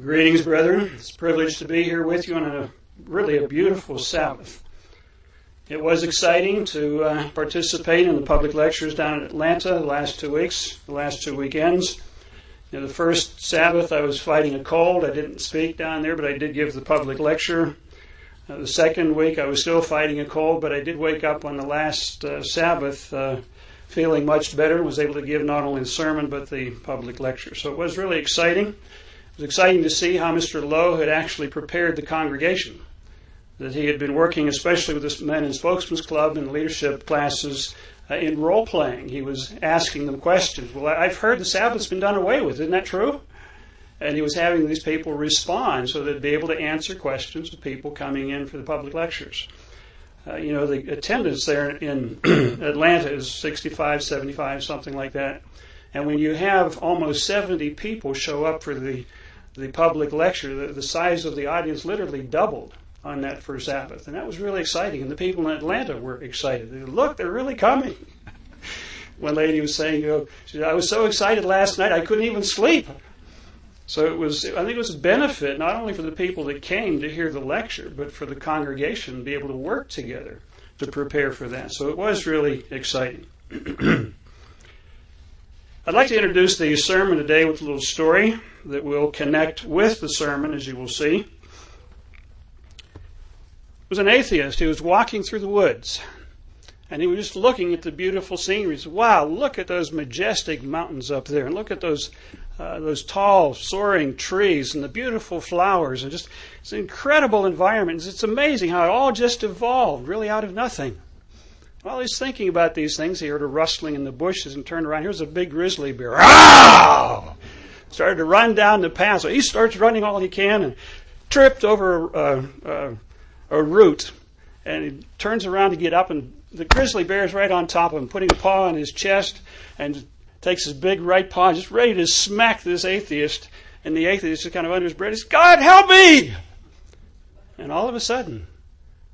Greetings, brethren. It's a privilege to be here with you on a really a beautiful Sabbath. It was exciting to uh, participate in the public lectures down in Atlanta the last two weeks, the last two weekends. You know, the first Sabbath, I was fighting a cold. I didn't speak down there, but I did give the public lecture. Uh, the second week, I was still fighting a cold, but I did wake up on the last uh, Sabbath uh, feeling much better and was able to give not only the sermon but the public lecture. So it was really exciting. Was exciting to see how Mr. Lowe had actually prepared the congregation. That he had been working, especially with the Men and Spokesman's Club and leadership classes, uh, in role playing. He was asking them questions. Well, I've heard the Sabbath's been done away with. Isn't that true? And he was having these people respond so they'd be able to answer questions of people coming in for the public lectures. Uh, you know, the attendance there in Atlanta is 65, 75, something like that. And when you have almost 70 people show up for the the public lecture, the, the size of the audience literally doubled on that first Sabbath. And that was really exciting. And the people in Atlanta were excited. They, Look, they're really coming. One lady was saying, you know, said, I was so excited last night I couldn't even sleep. So it was, I think it was a benefit not only for the people that came to hear the lecture, but for the congregation to be able to work together to prepare for that. So it was really exciting. I'd like to introduce the sermon today with a little story that will connect with the sermon, as you will see. Was an atheist who was walking through the woods, and he was just looking at the beautiful scenery. He said, "Wow, look at those majestic mountains up there, and look at those uh, those tall, soaring trees, and the beautiful flowers, and just it's an incredible environment. It's amazing how it all just evolved, really out of nothing." While he's thinking about these things, he heard a rustling in the bushes and turned around. Here's a big grizzly bear. Started to run down the path. So he starts running all he can and tripped over a, a, a root. And he turns around to get up, and the grizzly bear is right on top of him, putting a paw on his chest and takes his big right paw, just ready to smack this atheist. And the atheist is kind of under his breath. Says, God, help me! And all of a sudden,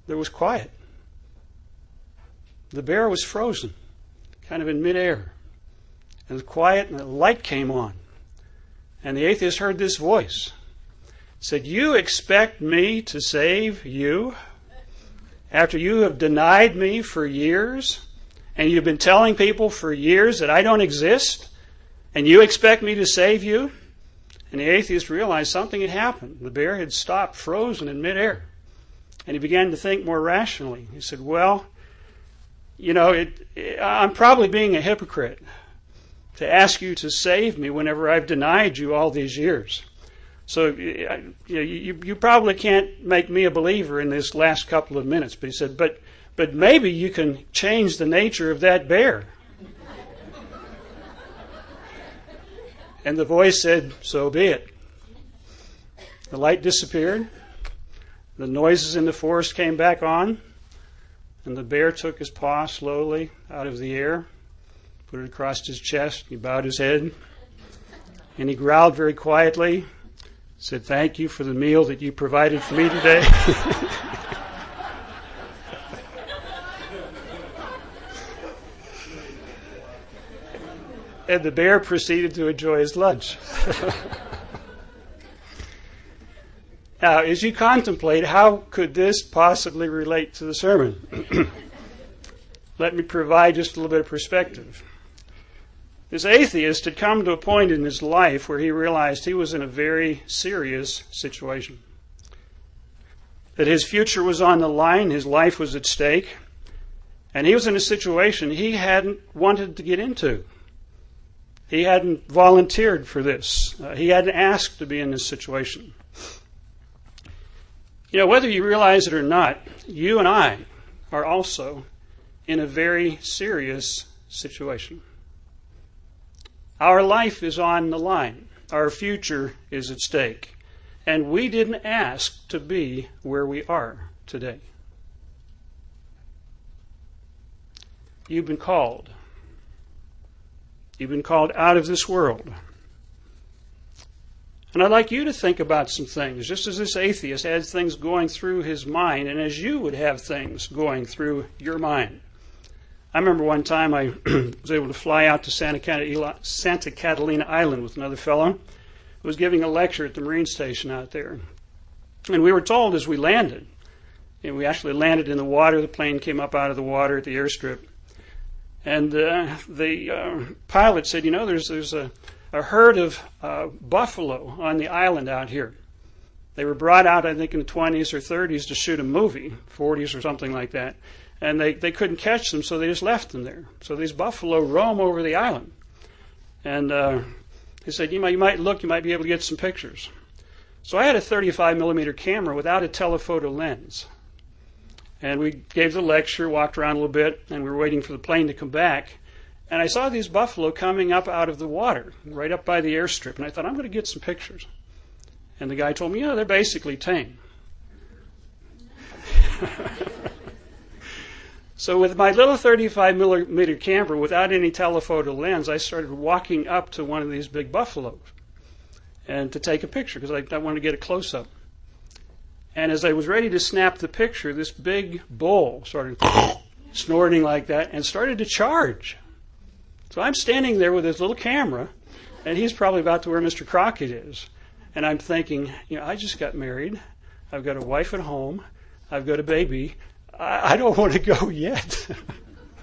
there was quiet. The bear was frozen, kind of in midair. It was quiet, and the light came on. And the atheist heard this voice. It said, You expect me to save you after you have denied me for years? And you've been telling people for years that I don't exist? And you expect me to save you? And the atheist realized something had happened. The bear had stopped frozen in midair. And he began to think more rationally. He said, Well, you know, it, I'm probably being a hypocrite to ask you to save me whenever I've denied you all these years. So you, you, you probably can't make me a believer in this last couple of minutes. But he said, but, but maybe you can change the nature of that bear. and the voice said, so be it. The light disappeared. The noises in the forest came back on. And the bear took his paw slowly out of the air put it across his chest. He bowed his head. And he growled very quietly, said, Thank you for the meal that you provided for me today. and the bear proceeded to enjoy his lunch. now, as you contemplate, how could this possibly relate to the sermon? Let me provide just a little bit of perspective. This atheist had come to a point in his life where he realized he was in a very serious situation. That his future was on the line, his life was at stake, and he was in a situation he hadn't wanted to get into. He hadn't volunteered for this, uh, he hadn't asked to be in this situation. You know, whether you realize it or not, you and I are also in a very serious situation. Our life is on the line. Our future is at stake. And we didn't ask to be where we are today. You've been called. You've been called out of this world. And I'd like you to think about some things, just as this atheist had things going through his mind, and as you would have things going through your mind. I remember one time I was able to fly out to Santa Catalina, Santa Catalina Island with another fellow. It was giving a lecture at the Marine Station out there. And we were told as we landed, and we actually landed in the water, the plane came up out of the water at the airstrip. And uh, the uh, pilot said, You know, there's, there's a, a herd of uh, buffalo on the island out here. They were brought out, I think, in the 20s or 30s to shoot a movie, 40s or something like that. And they, they couldn't catch them, so they just left them there. So these buffalo roam over the island. And uh, he said, you might, you might look, you might be able to get some pictures. So I had a 35 millimeter camera without a telephoto lens. And we gave the lecture, walked around a little bit, and we were waiting for the plane to come back. And I saw these buffalo coming up out of the water, right up by the airstrip. And I thought, I'm going to get some pictures. And the guy told me, yeah, they're basically tame. so with my little 35 millimeter camera, without any telephoto lens, I started walking up to one of these big buffaloes and to take a picture because I, wanted to get a close up. And as I was ready to snap the picture, this big bull started snorting like that and started to charge. So I'm standing there with this little camera, and he's probably about to where Mr. Crockett is. And I'm thinking, you know, I just got married. I've got a wife at home. I've got a baby. I, don't want to go yet.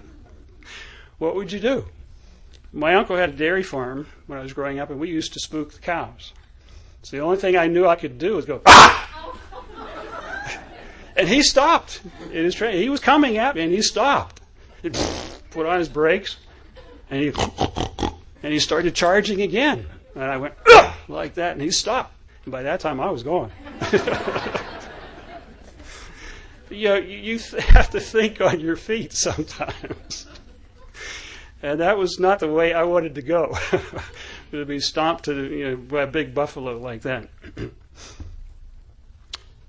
what would you do? My uncle had a dairy farm when I was growing up, and we used to spook the cows. So the only thing I knew I could do was go, ah! and he stopped in his train. He was coming at me, and he stopped. He put on his brakes, and he and he started charging again. And I went like that, and he stopped. And by that time, I was going. you know, you have to think on your feet sometimes. and that was not the way I wanted to go. to be stomped to you know, by a big buffalo like that.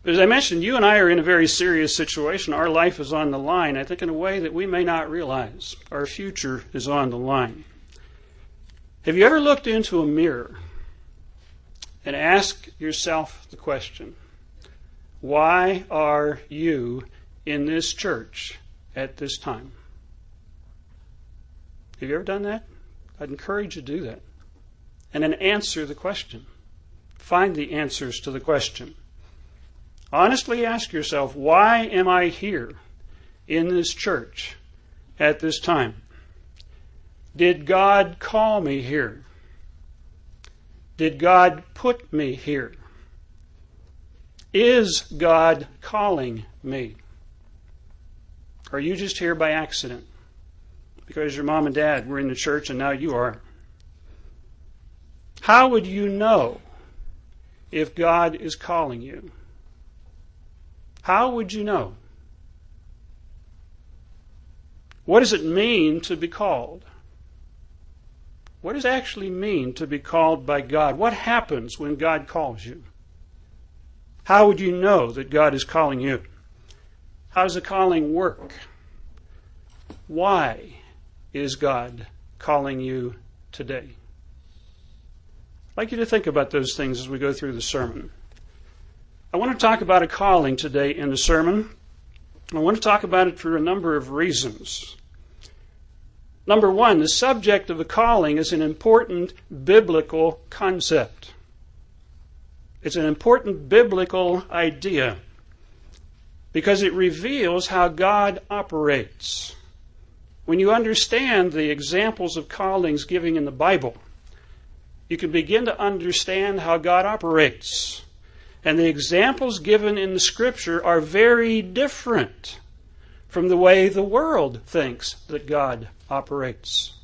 As I mentioned, you and I are in a very serious situation. Our life is on the line, I think, in a way that we may not realize. Our future is on the line. Have you ever looked into a mirror and asked yourself the question why are you in this church at this time? Have you ever done that? I'd encourage you to do that. And then answer the question. Find the answers to the question. Honestly ask yourself, why am I here in this church at this time? Did God call me here? Did God put me here? Is God calling me? Are you just here by accident? Because your mom and dad were in the church and now you are. How would you know if God is calling you? How would you know? What does it mean to be called? What does it actually mean to be called by God? What happens when God calls you? How would you know that God is calling you? How does the calling work? Why is God calling you today? I'd like you to think about those things as we go through the sermon. I want to talk about a calling today in the sermon. I want to talk about it for a number of reasons. Number one, the subject of a calling is an important biblical concept. It's an important biblical idea because it reveals how God operates. When you understand the examples of callings given in the Bible, you can begin to understand how God operates. And the examples given in the scripture are very different from the way the world thinks that God operates.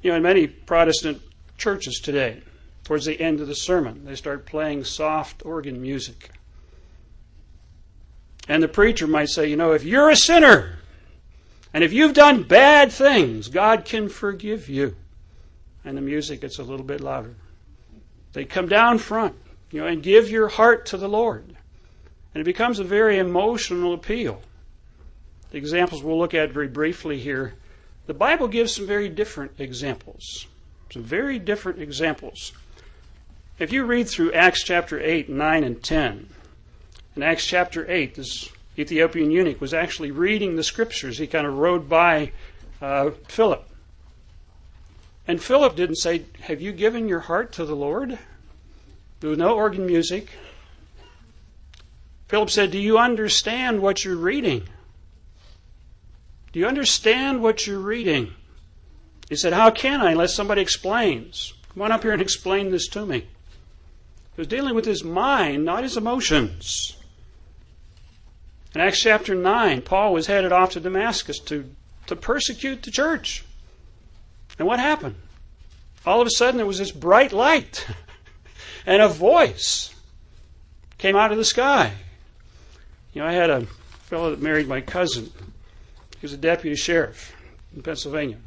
You know, in many Protestant churches today, towards the end of the sermon, they start playing soft organ music. And the preacher might say, you know, if you're a sinner, and if you've done bad things, God can forgive you. And the music gets a little bit louder. They come down front you know, and give your heart to the Lord. And it becomes a very emotional appeal. The examples we'll look at very briefly here. The Bible gives some very different examples. Some very different examples. If you read through Acts chapter 8, 9, and 10, in Acts chapter 8, this Ethiopian eunuch was actually reading the scriptures. He kind of rode by uh, Philip. And Philip didn't say, Have you given your heart to the Lord? There was no organ music. Philip said, Do you understand what you're reading? Do you understand what you're reading? He said, How can I unless somebody explains? Come on up here and explain this to me. He was dealing with his mind, not his emotions. In Acts chapter 9, Paul was headed off to Damascus to, to persecute the church. And what happened? All of a sudden, there was this bright light, and a voice came out of the sky. You know, I had a fellow that married my cousin. He was a deputy sheriff in Pennsylvania.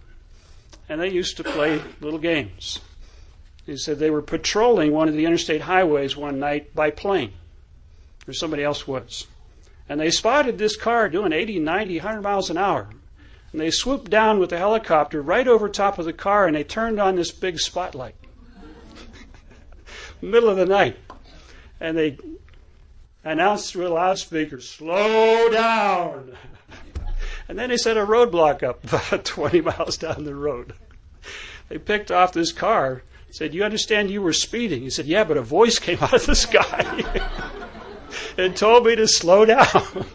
And they used to play little games. He said they were patrolling one of the interstate highways one night by plane, or somebody else was. And they spotted this car doing 80, 90, 100 miles an hour. And they swooped down with the helicopter right over top of the car and they turned on this big spotlight. Middle of the night. And they announced through a loudspeaker, slow down. and then they set a roadblock up about 20 miles down the road. They picked off this car, said, You understand you were speeding? He said, Yeah, but a voice came out of the sky and told me to slow down.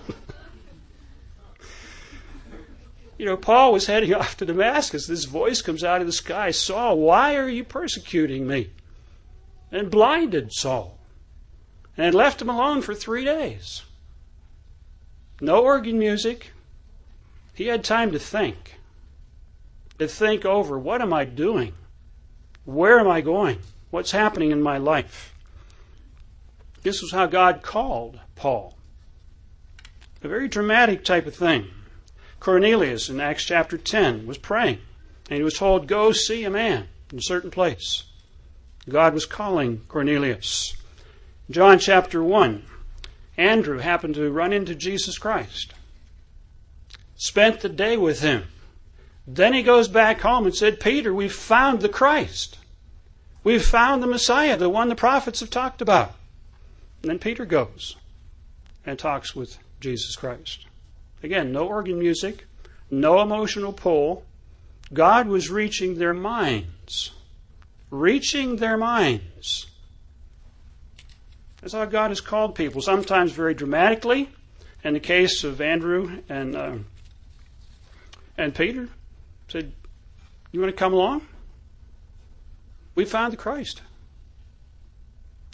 you know, Paul was heading off to Damascus. This voice comes out of the sky Saul, why are you persecuting me? And blinded Saul and left him alone for three days. No organ music. He had time to think, to think over what am I doing? Where am I going? What's happening in my life? This was how God called Paul. A very dramatic type of thing. Cornelius in Acts chapter 10 was praying, and he was told, Go see a man in a certain place. God was calling Cornelius. John chapter 1. Andrew happened to run into Jesus Christ, spent the day with him. Then he goes back home and said, Peter, we've found the Christ. We've found the Messiah, the one the prophets have talked about. And then Peter goes and talks with Jesus Christ. Again, no organ music, no emotional pull. God was reaching their minds. Reaching their minds. That's how God has called people, sometimes very dramatically. In the case of Andrew and, uh, and Peter, said, You want to come along? We found the Christ.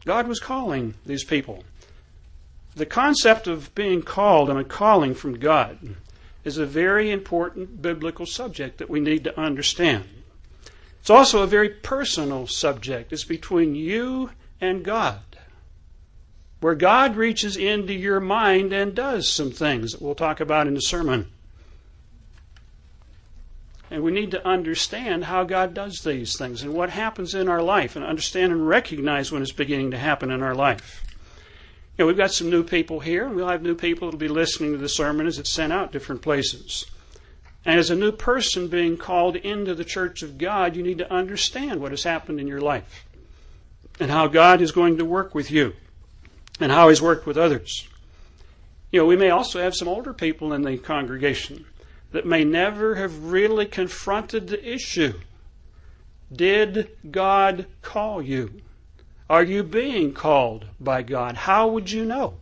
God was calling these people. The concept of being called and a calling from God is a very important biblical subject that we need to understand. It's also a very personal subject. It's between you and God where God reaches into your mind and does some things that we'll talk about in the sermon. And we need to understand how God does these things and what happens in our life and understand and recognize when it's beginning to happen in our life. You know, we've got some new people here, and we'll have new people that'll be listening to the sermon as it's sent out different places. And as a new person being called into the church of God, you need to understand what has happened in your life and how God is going to work with you and how he's worked with others. You know, we may also have some older people in the congregation that may never have really confronted the issue. Did God call you? Are you being called by God? How would you know?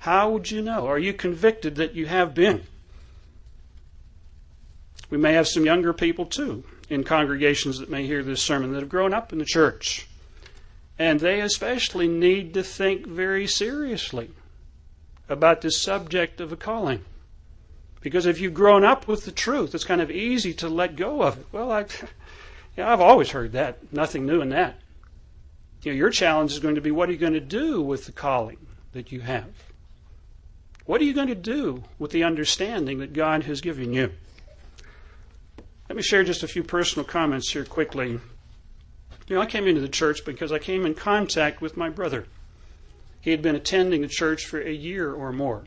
How would you know? Are you convicted that you have been? We may have some younger people too in congregations that may hear this sermon that have grown up in the church and they especially need to think very seriously about this subject of a calling. Because if you've grown up with the truth, it's kind of easy to let go of it. Well, I, yeah, I've always heard that. Nothing new in that. You know, your challenge is going to be what are you going to do with the calling that you have? What are you going to do with the understanding that God has given you? Let me share just a few personal comments here quickly you know, I came into the church because I came in contact with my brother. He had been attending the church for a year or more.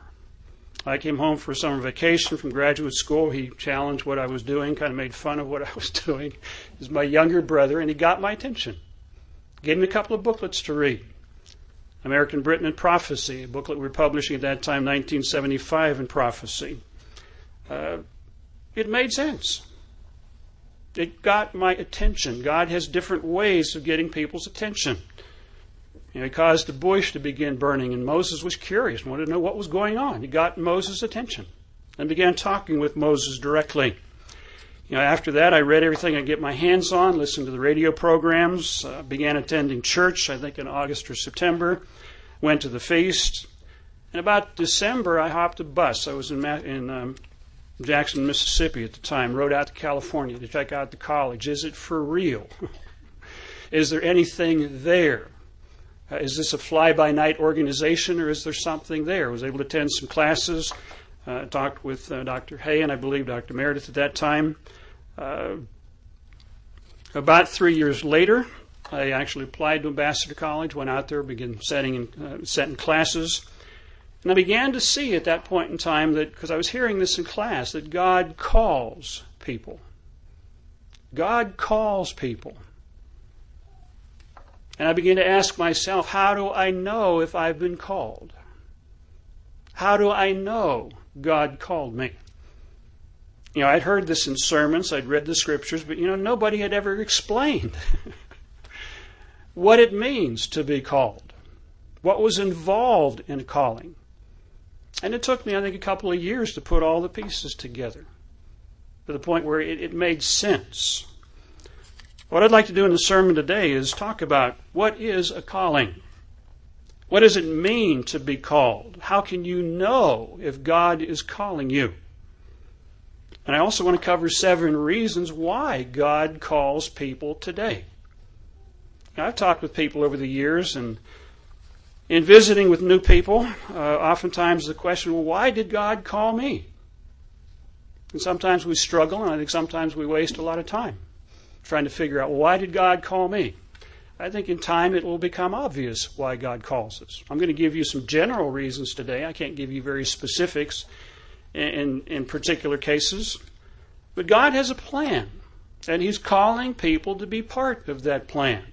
I came home for summer vacation from graduate school. He challenged what I was doing, kind of made fun of what I was doing. He's my younger brother, and he got my attention. Gave me a couple of booklets to read. American Britain and Prophecy, a booklet we were publishing at that time, 1975 in Prophecy. Uh, it made sense. it got my attention. God has different ways of getting people's attention. Know, he caused the bush to begin burning, and Moses was curious, wanted to know what was going on. He got Moses' attention and began talking with Moses directly. You know, after that, I read everything I could get my hands on, listened to the radio programs, uh, began attending church, I think in August or September, went to the feast. And about December, I hopped a bus. I was in, in um, Jackson, Mississippi at the time, rode out to California to check out the college. Is it for real? is there anything there? Uh, is this a fly by night organization or is there something there? I was able to attend some classes, uh, talked with uh, Dr. Hoeh and I believe Dr. Meredith at that time. Uh, about three years later, I actually applied to Ambassador College, went out there, began setting in, uh, setting classes. And I began to see at that point in time that, because I was hearing this in class, that God calls people. God calls people. And I began to ask myself, how do I know if I've been called? How do I know God called me? You know, I'd heard this in sermons, I'd read the scriptures, but you know, nobody had ever explained what it means to be called, what was involved in calling. And it took me, I think, a couple of years to put all the pieces together to the point where it, it made sense. What I'd like to do in the sermon today is talk about what is a calling. What does it mean to be called? How can you know if God is calling you? And I also want to cover seven reasons why God calls people today. Now, I've talked with people over the years, and in visiting with new people, uh, oftentimes the question, well, why did God call me? And sometimes we struggle, and I think sometimes we waste a lot of time trying to figure out, why did God call me? I think in time it will become obvious why God calls us. I'm going to give you some general reasons today. I can't give you very specifics in, in particular cases. But God has a plan, and He's calling people to be part of that plan.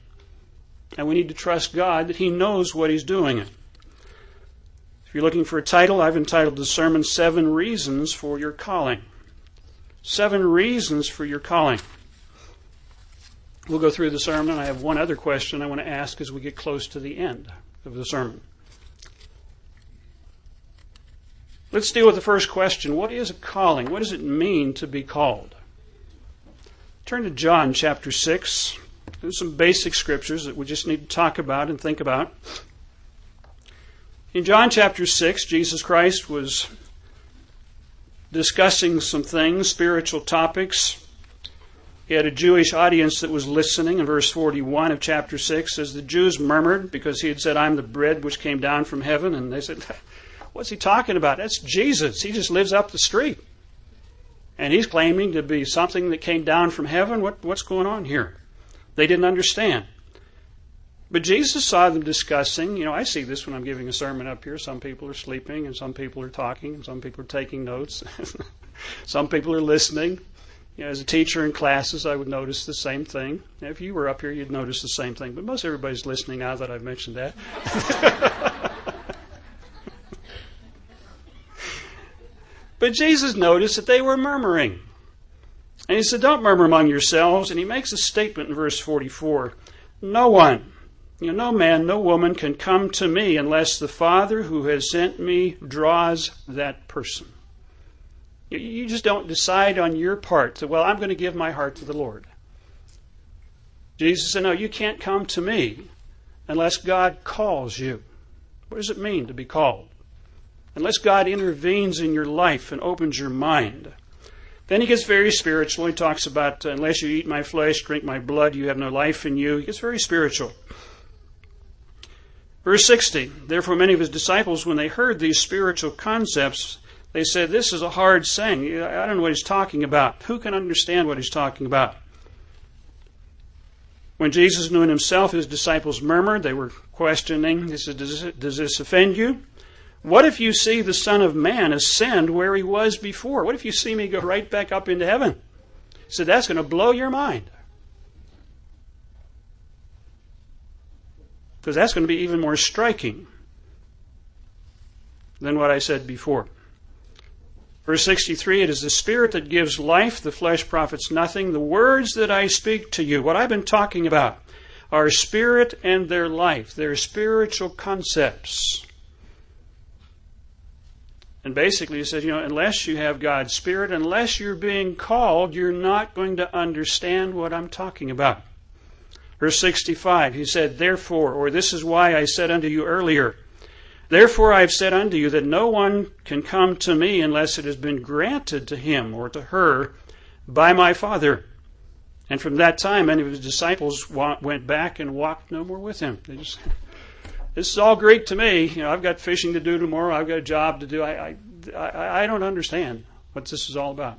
And we need to trust God that He knows what He's doing. If you're looking for a title, I've entitled the sermon Seven Reasons for Your Calling. Seven Reasons for Your Calling. We'll go through the sermon. I have one other question I want to ask as we get close to the end of the sermon. Let's deal with the first question. What is a calling? What does it mean to be called? Turn to John chapter 6. There's some basic scriptures that we just need to talk about and think about. In John chapter 6, Jesus Christ was discussing some things, spiritual topics. He had a Jewish audience that was listening. In verse 41 of chapter 6 as the Jews murmured because he had said, I'm the bread which came down from heaven. And they said, What's he talking about? That's Jesus. He just lives up the street. And he's claiming to be something that came down from heaven. What, what's going on here? They didn't understand. But Jesus saw them discussing. You know, I see this when I'm giving a sermon up here. Some people are sleeping, and some people are talking, and some people are taking notes. some people are listening. You know, as a teacher in classes, I would notice the same thing. If you were up here, you'd notice the same thing. But most everybody's listening now that I've mentioned that. But Jesus noticed that they were murmuring. And he said, Don't murmur among yourselves. And he makes a statement in verse 44 No one, you know, no man, no woman can come to me unless the Father who has sent me draws that person. You just don't decide on your part to, well, I'm going to give my heart to the Lord. Jesus said, No, you can't come to me unless God calls you. What does it mean to be called? unless God intervenes in your life and opens your mind. Then he gets very spiritual. He talks about, uh, unless you eat my flesh, drink my blood, you have no life in you. He gets very spiritual. Verse 60 Therefore, many of his disciples, when they heard these spiritual concepts, they said, This is a hard saying. I don't know what he's talking about. Who can understand what he's talking about? When Jesus knew in himself, his disciples murmured. They were questioning. He said, Does this, offend you? What if you see the Son of Man ascend where he was before? What if you see me go right back up into heaven? He said, That's going to blow your mind. Because that's going to be even more striking than what I said before. Verse 63 It is the Spirit that gives life, the flesh profits nothing. The words that I speak to you, what I've been talking about, are spirit and their life. They're spiritual concepts. And basically, he says, you know, unless you have God's Spirit, unless you're being called, you're not going to understand what I'm talking about. Verse 65, he said, Therefore, or this is why I said unto you earlier, Therefore I have said unto you that no one can come to me unless it has been granted to him or to her by my Father. And from that time, many of his disciples went back and walked no more with him. They just, this is all Greek to me. You know, I've got fishing to do tomorrow. I've got a job to do. I, I, I don't understand what this is all about.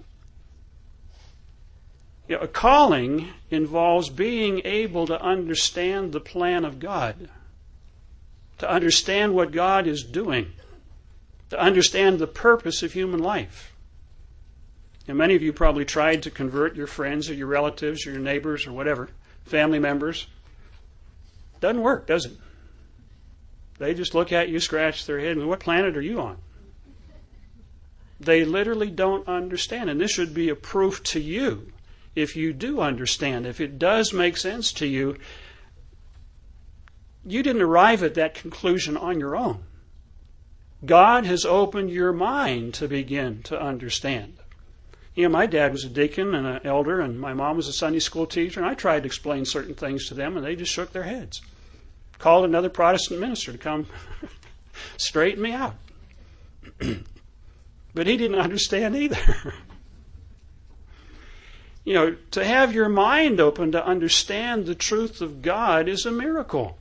You know, a calling involves being able to understand the plan of God to understand what God is doing, to understand the purpose of human life. And many of you probably tried to convert your friends or your relatives or your neighbors or whatever, family members. Doesn't work, does it? They just look at you, scratch their head, and what planet are you on? They literally don't understand. And this should be a proof to you if you do understand, if it does make sense to you, you didn't arrive at that conclusion on your own. God has opened your mind to begin to understand. You know, my dad was a deacon and an elder, and my mom was a Sunday school teacher, and I tried to explain certain things to them, and they just shook their heads. Called another Protestant minister to come straighten me out. but he didn't understand either. you know, to have your mind open to understand the truth of God is a miracle.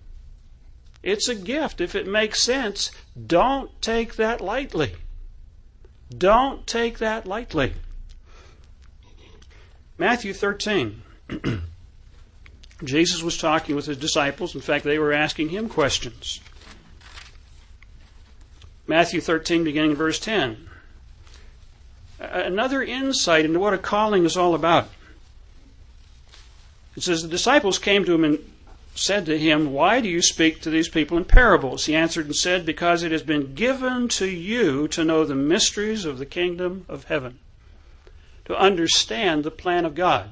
It's a gift. If it makes sense, don't take that lightly. Don't take that lightly. Matthew 13. Jesus was talking with his disciples. In fact, they were asking him questions. Matthew 13, beginning verse 10. Another insight into what a calling is all about. It says, The disciples came to him and said to him, Why do you speak to these people in parables? He answered and said, Because it has been given to you to know the mysteries of the kingdom of heaven, to understand the plan of God,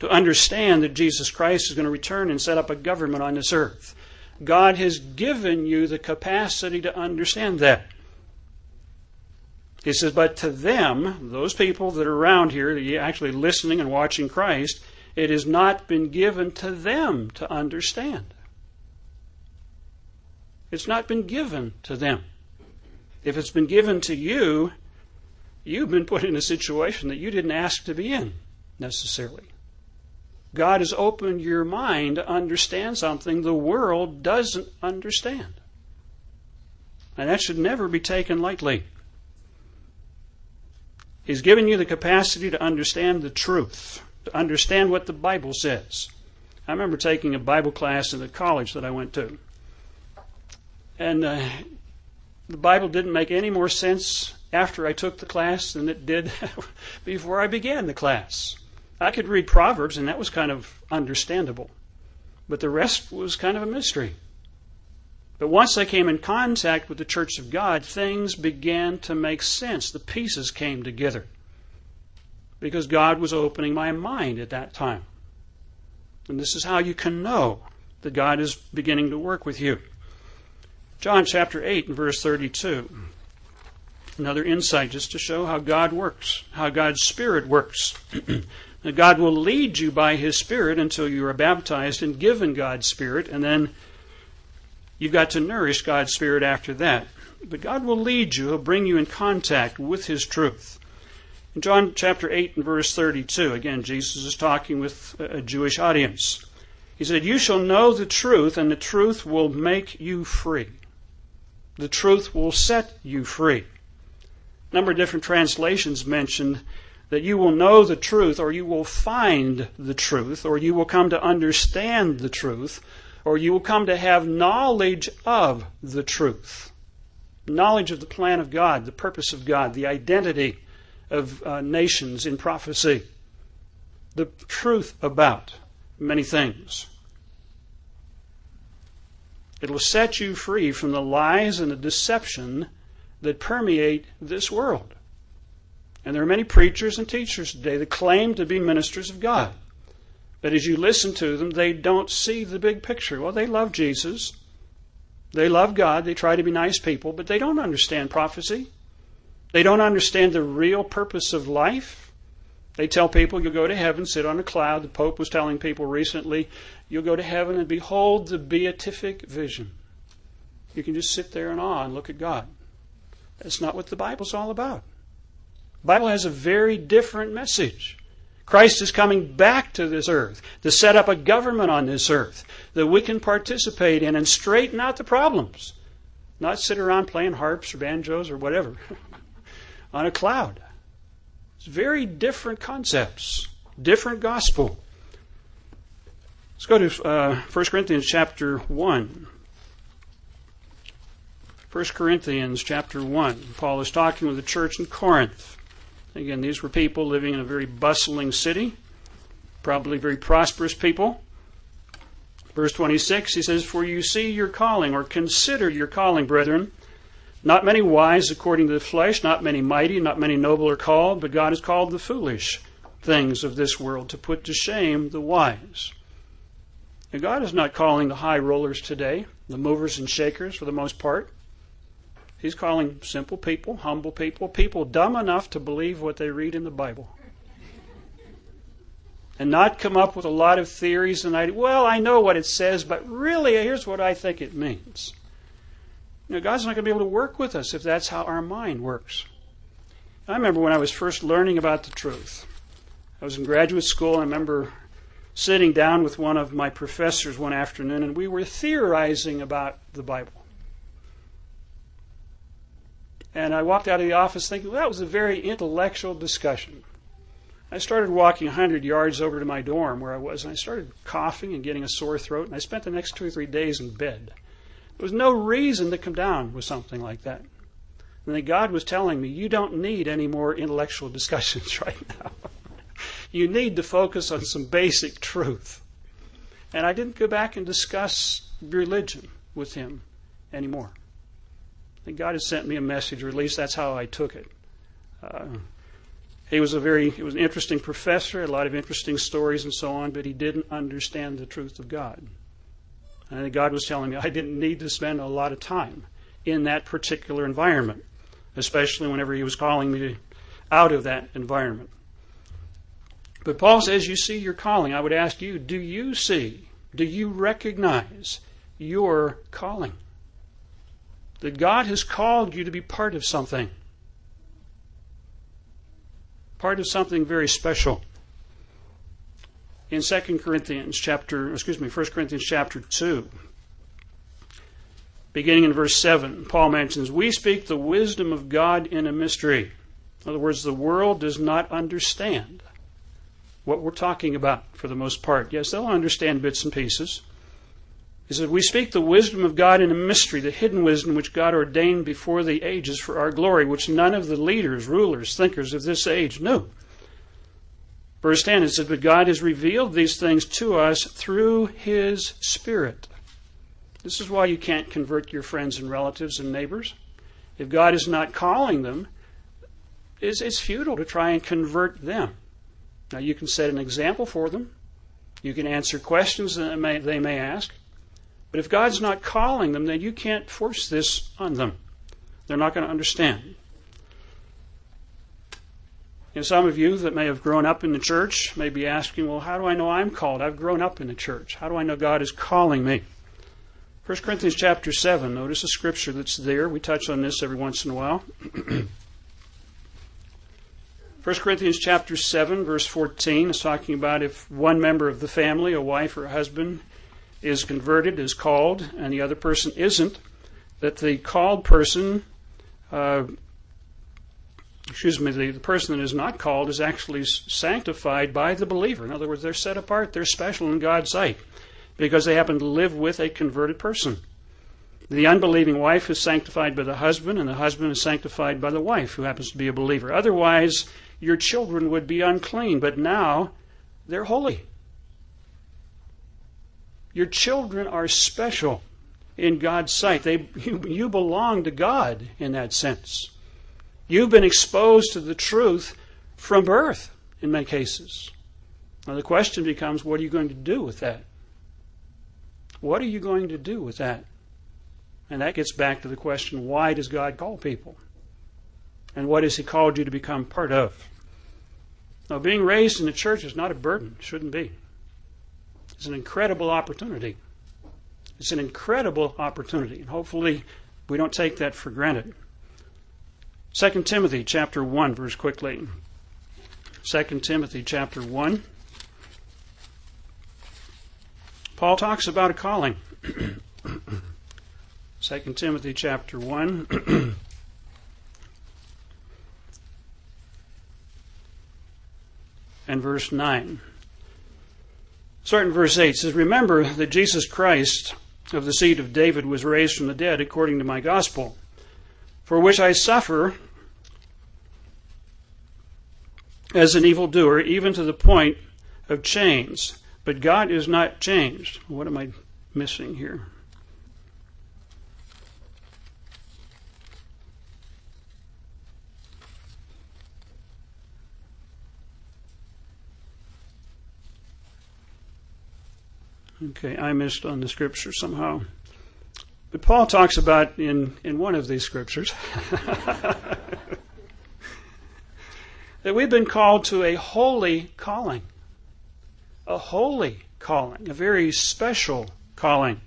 to understand that Jesus Christ is going to return and set up a government on this earth. God has given you the capacity to understand that. He says, but to them, those people that are around here, actually listening and watching Christ, it has not been given to them to understand. It's not been given to them. If it's been given to you, you've been put in a situation that you didn't ask to be in necessarily. God has opened your mind to understand something the world doesn't understand. And that should never be taken lightly. He's given you the capacity to understand the truth to understand what the Bible says. I remember taking a Bible class in the college that I went to. And uh, the Bible didn't make any more sense after I took the class than it did before I began the class. I could read Proverbs, and that was kind of understandable. But the rest was kind of a mystery. But once I came in contact with the Church of God, things began to make sense. The pieces came together because God was opening my mind at that time. And this is how you can know that God is beginning to work with you. John chapter 8 and verse 32. Another insight just to show how God works, how God's Spirit works. God will lead you by His Spirit until you are baptized and given God's Spirit, and then you've got to nourish God's Spirit after that. But God will lead you, He'll bring you in contact with His truth. In John chapter 8 and verse 32, again, Jesus is talking with a Jewish audience. He said, You shall know the truth, and the truth will make you free. The truth will set you free. A number of different translations mentioned that you will know the truth, or you will find the truth, or you will come to understand the truth, or you will come to have knowledge of the truth. Knowledge of the plan of God, the purpose of God, the identity of uh, nations in prophecy, the truth about many things. It will set you free from the lies and the deception that permeate this world. And there are many preachers and teachers today that claim to be ministers of God. But as you listen to them, they don't see the big picture. Well, they love Jesus. They love God. They try to be nice people, but they don't understand prophecy. They don't understand the real purpose of life. They tell people you'll go to heaven, sit on a cloud. The Pope was telling people recently, you'll go to heaven and behold the beatific vision. You can just sit there in awe and look at God. That's not what the Bible's all about. The Bible has a very different message. Christ is coming back to this earth to set up a government on this earth that we can participate in and straighten out the problems. Not sit around playing harps or banjos or whatever on a cloud. It's very different concepts, different gospel. Let's go to uh, 1 Corinthians chapter 1. 1 Corinthians chapter 1. Paul is talking with the church in Corinth. Again, these were people living in a very bustling city, probably very prosperous people. Verse 26, he says, For you see your calling, or consider your calling, brethren. Not many wise according to the flesh, not many mighty, not many noble are called, but God has called the foolish things of this world to put to shame the wise. And God is not calling the high rollers today, the movers and shakers for the most part. He's calling simple people, humble people, people dumb enough to believe what they read in the Bible. And not come up with a lot of theories and ideas. Well, I know what it says, but really, here's what I think it means. You know, God's not going to be able to work with us if that's how our mind works. I remember when I was first learning about the truth. I was in graduate school, and I remember sitting down with one of my professors one afternoon, and we were theorizing about the Bible. And I walked out of the office thinking, well, that was a very intellectual discussion. I started walking 100 yards over to my dorm where I was, and I started coughing and getting a sore throat, and I spent the next two or three days in bed. There was no reason to come down with something like that. And then God was telling me, you don't need any more intellectual discussions right now. you need to focus on some basic truth. And I didn't go back and discuss religion with him anymore. And God has sent me a message, or at least that's how I took it. Uh, he was a very he was an interesting professor, a lot of interesting stories and so on, but he didn't understand the truth of God. And God was telling me I didn't need to spend a lot of time in that particular environment, especially whenever he was calling me out of that environment. But Paul says, You see your calling. I would ask you, do you see, do you recognize your calling? that God has called you to be part of something. Part of something very special. In 2 Corinthians chapter, excuse me, 1 Corinthians chapter 2, beginning in verse 7, Paul mentions, We speak the wisdom of God in a mystery. In other words, the world does not understand what we're talking about for the most part. Yes, they'll understand bits and pieces. He said, We speak the wisdom of God in a mystery, the hidden wisdom which God ordained before the ages for our glory, which none of the leaders, rulers, thinkers of this age knew. Verse 10, it said, But God has revealed these things to us through His Spirit. This is why you can't convert your friends and relatives and neighbors. If God is not calling them, it's, it's futile to try and convert them. Now, you can set an example for them. You can answer questions that may, they may ask. But if God's not calling them, then you can't force this on them. They're not going to understand. And some of you that may have grown up in the church may be asking, well, how do I know I'm called? I've grown up in the church. How do I know God is calling me? 1 Corinthians chapter 7, notice a scripture that's there. We touch on this every once in a while. 1 Corinthians chapter 7, verse 14 is talking about if one member of the family, a wife or a husband, is converted, is called, and the other person isn't, that the called person, uh, excuse me, the, the person that is not called is actually sanctified by the believer. In other words, they're set apart, they're special in God's sight because they happen to live with a converted person. The unbelieving wife is sanctified by the husband, and the husband is sanctified by the wife, who happens to be a believer. Otherwise, your children would be unclean, but now they're holy. Your children are special in God's sight. They, you, you belong to God in that sense. You've been exposed to the truth from birth in many cases. Now the question becomes what are you going to do with that? What are you going to do with that? And that gets back to the question why does God call people? And what has He called you to become part of? Now, being raised in the church is not a burden, it shouldn't be. It's an incredible opportunity. It's an incredible opportunity, and hopefully we don't take that for granted. 2 Timothy chapter 1, verse quickly. 2 Timothy chapter 1. Paul talks about a calling. 2 Timothy chapter 1. and verse 9. Starting verse 8 says, Remember that Jesus Christ of the seed of David was raised from the dead according to my gospel, for which I suffer as an evildoer, even to the point of chains. But God is not changed. What am I missing here? Okay, I missed on the scripture somehow. But Paul talks about in, in one of these scriptures that we've been called to a holy calling a holy calling, a very special calling.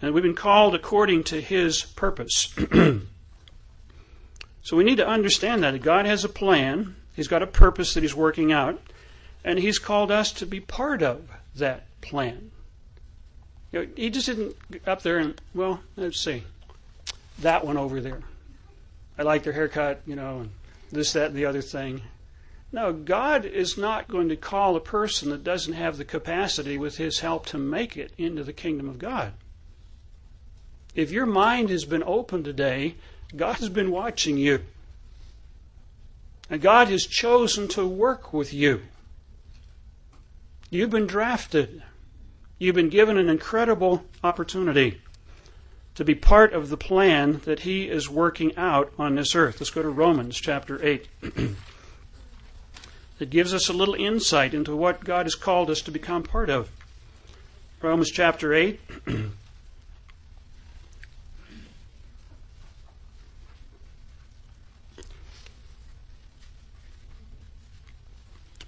And we've been called according to His purpose. so we need to understand that. God has a plan, He's got a purpose that He's working out, and He's called us to be part of that plan. You know, he just didn't up there and, well, let's see, that one over there. I like their haircut, you know, and this, that, and the other thing. No, God is not going to call a person that doesn't have the capacity with His help to make it into the kingdom of God. If your mind has been open today, God has been watching you. And God has chosen to work with you. You've been drafted. You've been given an incredible opportunity to be part of the plan that He is working out on this earth. Let's go to Romans chapter 8. that gives us a little insight into what God has called us to become part of. Romans chapter 8.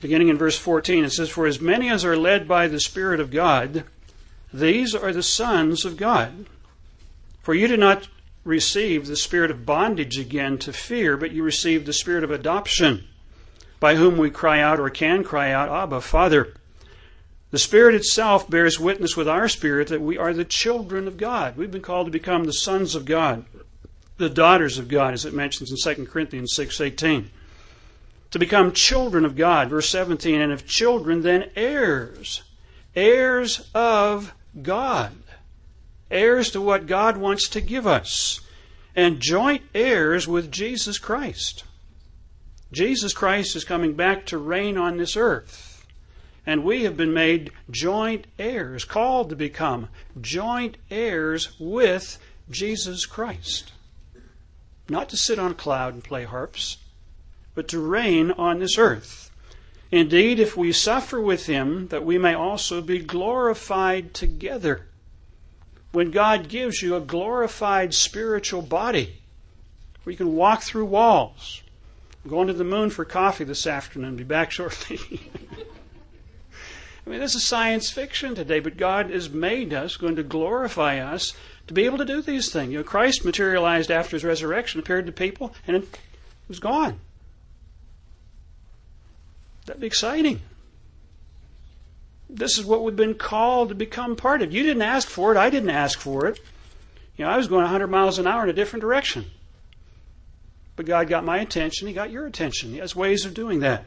Beginning in verse 14, it says, For as many as are led by the Spirit of God, these are the sons of God. For you did not receive the spirit of bondage again to fear, but you received the spirit of adoption by whom we cry out or can cry out, Abba, Father. The Spirit itself bears witness with our spirit that we are the children of God. We've been called to become the sons of God, the daughters of God, as it mentions in 2 Corinthians 6.18. To become children of God, verse 17, and if children, then heirs, heirs of God, heirs to what God wants to give us, and joint heirs with Jesus Christ. Jesus Christ is coming back to reign on this earth. And we have been made joint heirs, called to become joint heirs with Jesus Christ. Not to sit on a cloud and play harps, but to reign on this earth. Indeed, if we suffer with him, that we may also be glorified together. When God gives you a glorified spiritual body, where you can walk through walls, I'm going to the moon for coffee this afternoon. Be back shortly. I mean, this is science fiction today, but God has made us, going to glorify us, to be able to do these things. You know, Christ materialized after his resurrection, appeared to people, and it was gone. That'd be exciting. This is what we've been called to become part of. You didn't ask for it. I didn't ask for it. You know, I was going 100 miles an hour in a different direction. But God got my attention, He got your attention. He has ways of doing that.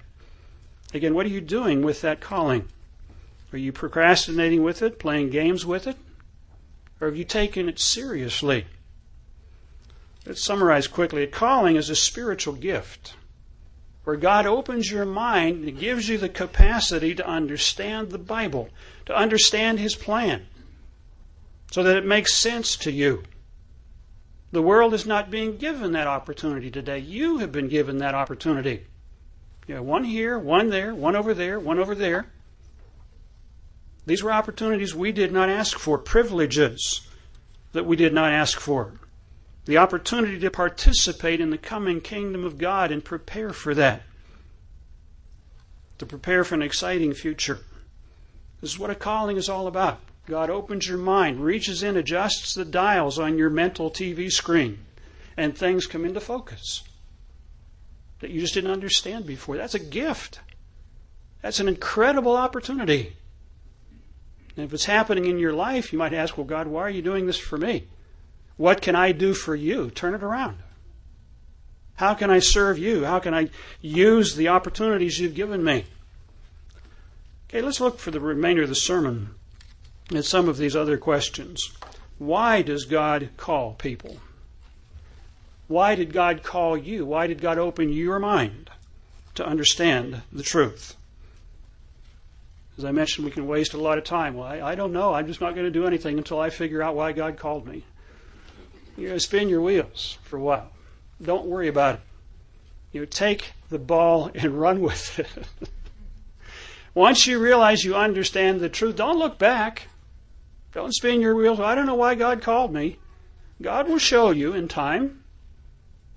Again, what are you doing with that calling? Are you procrastinating with it, playing games with it? Or have you taken it seriously? Let's summarize quickly. A calling is a spiritual gift where God opens your mind and gives you the capacity to understand the Bible, to understand His plan, so that it makes sense to you. The world is not being given that opportunity today. You have been given that opportunity. You one here, one there, one over there, one over there. These were opportunities we did not ask for, privileges that we did not ask for. The opportunity to participate in the coming kingdom of God and prepare for that. To prepare for an exciting future. This is what a calling is all about. God opens your mind, reaches in, adjusts the dials on your mental TV screen, and things come into focus that you just didn't understand before. That's a gift. That's an incredible opportunity. And if it's happening in your life, you might ask, Well, God, why are you doing this for me? What can I do for you? Turn it around. How can I serve you? How can I use the opportunities you've given me? Okay, let's look for the remainder of the sermon at some of these other questions. Why does God call people? Why did God call you? Why did God open your mind to understand the truth? As I mentioned, we can waste a lot of time. Well, I, I don't know. I'm just not going to do anything until I figure out why God called me. Going to spin your wheels for a while. Don't worry about it. You know, take the ball and run with it. Once you realize you understand the truth, don't look back. Don't spin your wheels. I don't know why God called me. God will show you in time.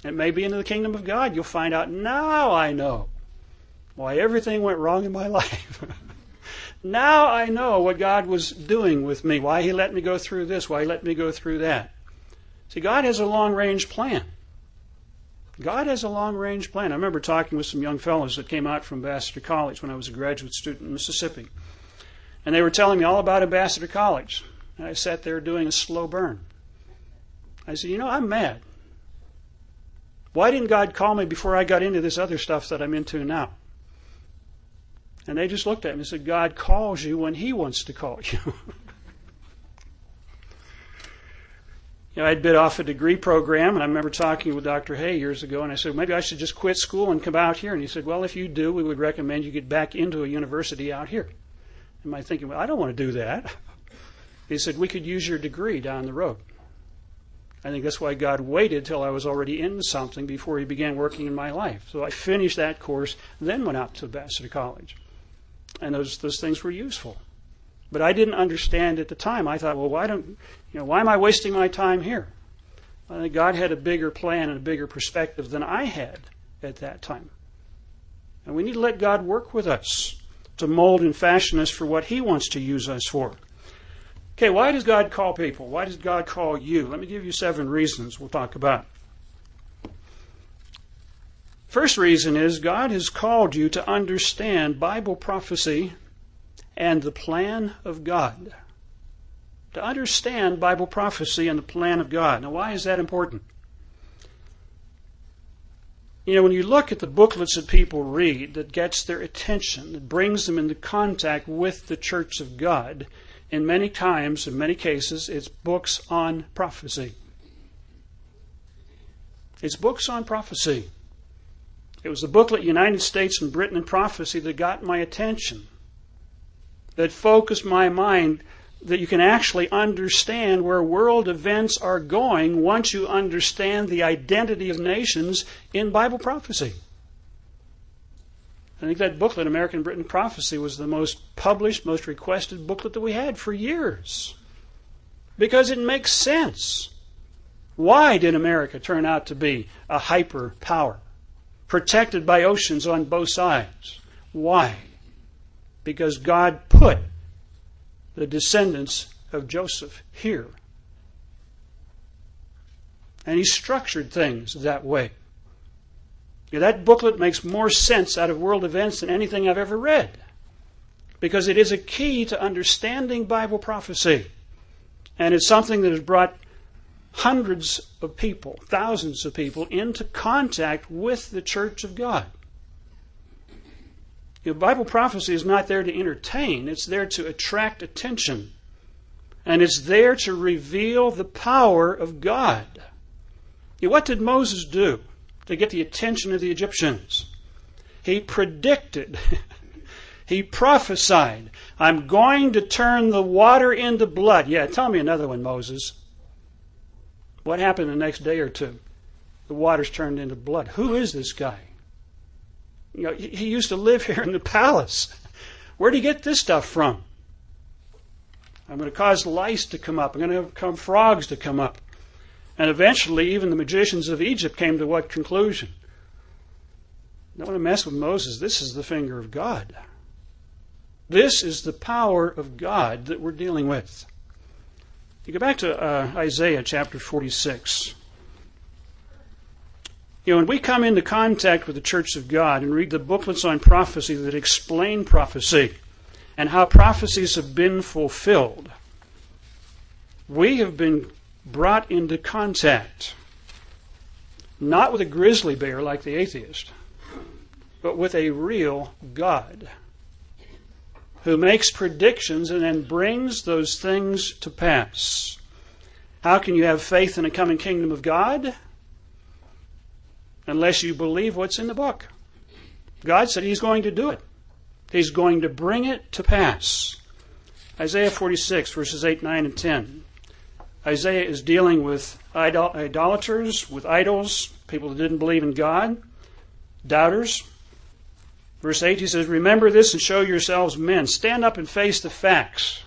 It may be into the kingdom of God. You'll find out now I know why everything went wrong in my life. now I know what God was doing with me, why He let me go through this, why He let me go through that. See, God has a long range plan. God has a long range plan. I remember talking with some young fellows that came out from Ambassador College when I was a graduate student in Mississippi. And they were telling me all about Ambassador College. And I sat there doing a slow burn. I said, You know, I'm mad. Why didn't God call me before I got into this other stuff that I'm into now? And they just looked at me and said, God calls you when He wants to call you. know, I'd bid off a degree program, and I remember talking with Dr. Hoeh years ago, and I said, maybe I should just quit school and come out here. And he said, well, if you do, we would recommend you get back into a university out here. Am I thinking, well, I don't want to do that. He said, we could use your degree down the road. I think that's why God waited till I was already in something before He began working in my life. So I finished that course, then went out to Ambassador College. And those, those things were useful. But I didn't understand at the time. I thought, well, why don't, you know, why am I wasting my time here? I think God had a bigger plan and a bigger perspective than I had at that time. And we need to let God work with us to mold and fashion us for what He wants to use us for. Okay, why does God call people? Why does God call you? Let me give you seven reasons we'll talk about. First reason is God has called you to understand Bible prophecy and the plan of God. To understand Bible prophecy and the plan of God. Now, why is that important? You know, when you look at the booklets that people read that gets their attention, that brings them into contact with the church of God, in many times, in many cases, it's books on prophecy. It's books on prophecy. It was the booklet United States and Britain and Prophecy that got my attention, that focus my mind that you can actually understand where world events are going once you understand the identity of nations in Bible prophecy. I think that booklet, American Britain Prophecy, was the most published, most requested booklet that we had for years. Because it makes sense. Why did America turn out to be a hyper power, protected by oceans on both sides? Why? Because God put the descendants of Joseph here. And he structured things that way. that booklet makes more sense out of world events than anything I've ever read. Because it is a key to understanding Bible prophecy. And it's something that has brought hundreds of people, thousands of people, into contact with the church of God. You know, Bible prophecy is not there to entertain, it's there to attract attention. And it's there to reveal the power of God. You know, what did Moses do to get the attention of the Egyptians? He predicted, he prophesied, I'm going to turn the water into blood. Yeah, tell me another one, Moses. What happened the next day or two? The waters turned into blood. Who is this guy? You know, he used to live here in the palace. Where'd he get this stuff from? I'm going to cause lice to come up. I'm going to come frogs to come up. And eventually, even the magicians of Egypt came to what conclusion? Don't want to mess with Moses. This is the finger of God. This is the power of God that we're dealing with. You go back to uh, Isaiah chapter 46. You know, when we come into contact with the church of God and read the booklets on prophecy that explain prophecy and how prophecies have been fulfilled, we have been brought into contact not with a grizzly bear like the atheist, but with a real God who makes predictions and then brings those things to pass. How can you have faith in a coming kingdom of God? Unless you believe what's in the book. God said He's going to do it, He's going to bring it to pass. Isaiah 46, verses 8, 9, and 10. Isaiah is dealing with idol- idolaters, with idols, people that didn't believe in God, doubters. Verse 8, he says, Remember this and show yourselves men. Stand up and face the facts.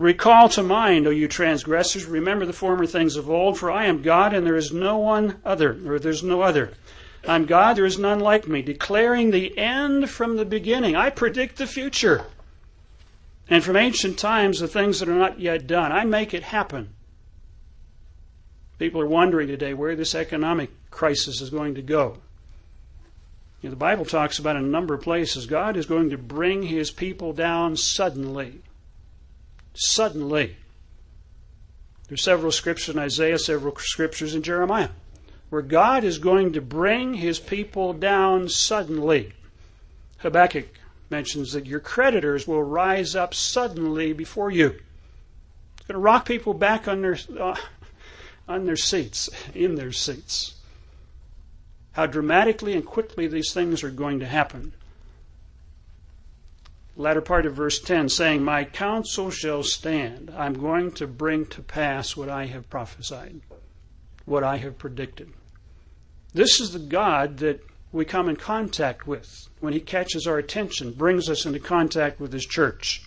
Recall to mind, O you transgressors, remember the former things of old, for I am God and there is no one other, or there's no other. I'm God, there is none like me, declaring the end from the beginning. I predict the future. And from ancient times, the things that are not yet done, I make it happen. People are wondering today where this economic crisis is going to go. You know, the Bible talks about a number of places God is going to bring his people down suddenly. Suddenly. There's several scriptures in Isaiah, several scriptures in Jeremiah, where God is going to bring his people down suddenly. Habakkuk mentions that your creditors will rise up suddenly before you. It's going to rock people back on their, uh, on their seats, in their seats how dramatically and quickly these things are going to happen. Latter part of verse 10 saying, My counsel shall stand. I'm going to bring to pass what I have prophesied, what I have predicted. This is the God that we come in contact with when He catches our attention, brings us into contact with His church.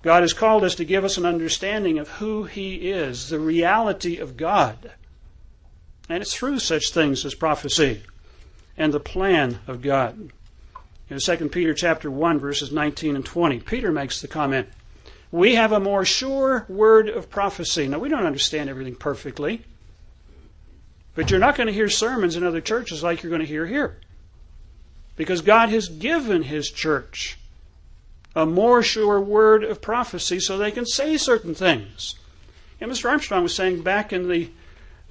God has called us to give us an understanding of who He is, the reality of God. And it's through such things as prophecy and the plan of God. In 2 Peter chapter 1 verses 19 and 20, Peter makes the comment, "We have a more sure word of prophecy." Now we don't understand everything perfectly. But you're not going to hear sermons in other churches like you're going to hear here. Because God has given his church a more sure word of prophecy so they can say certain things. And Mr. Armstrong was saying back in the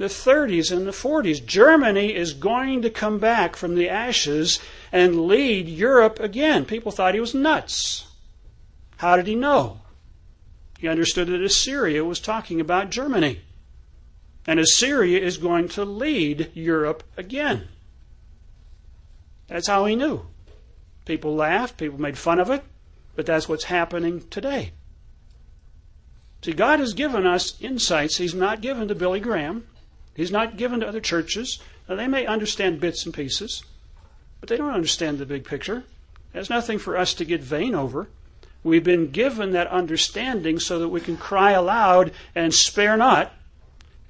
the 30s and the 40s. Germany is going to come back from the ashes and lead Europe again. People thought he was nuts. How did he know? He understood that Assyria was talking about Germany. And Assyria is going to lead Europe again. That's how he knew. People laughed, people made fun of it, but that's what's happening today. See, God has given us insights He's not given to Billy Graham. He's not given to other churches. Now, they may understand bits and pieces, but they don't understand the big picture. There's nothing for us to get vain over. We've been given that understanding so that we can cry aloud and spare not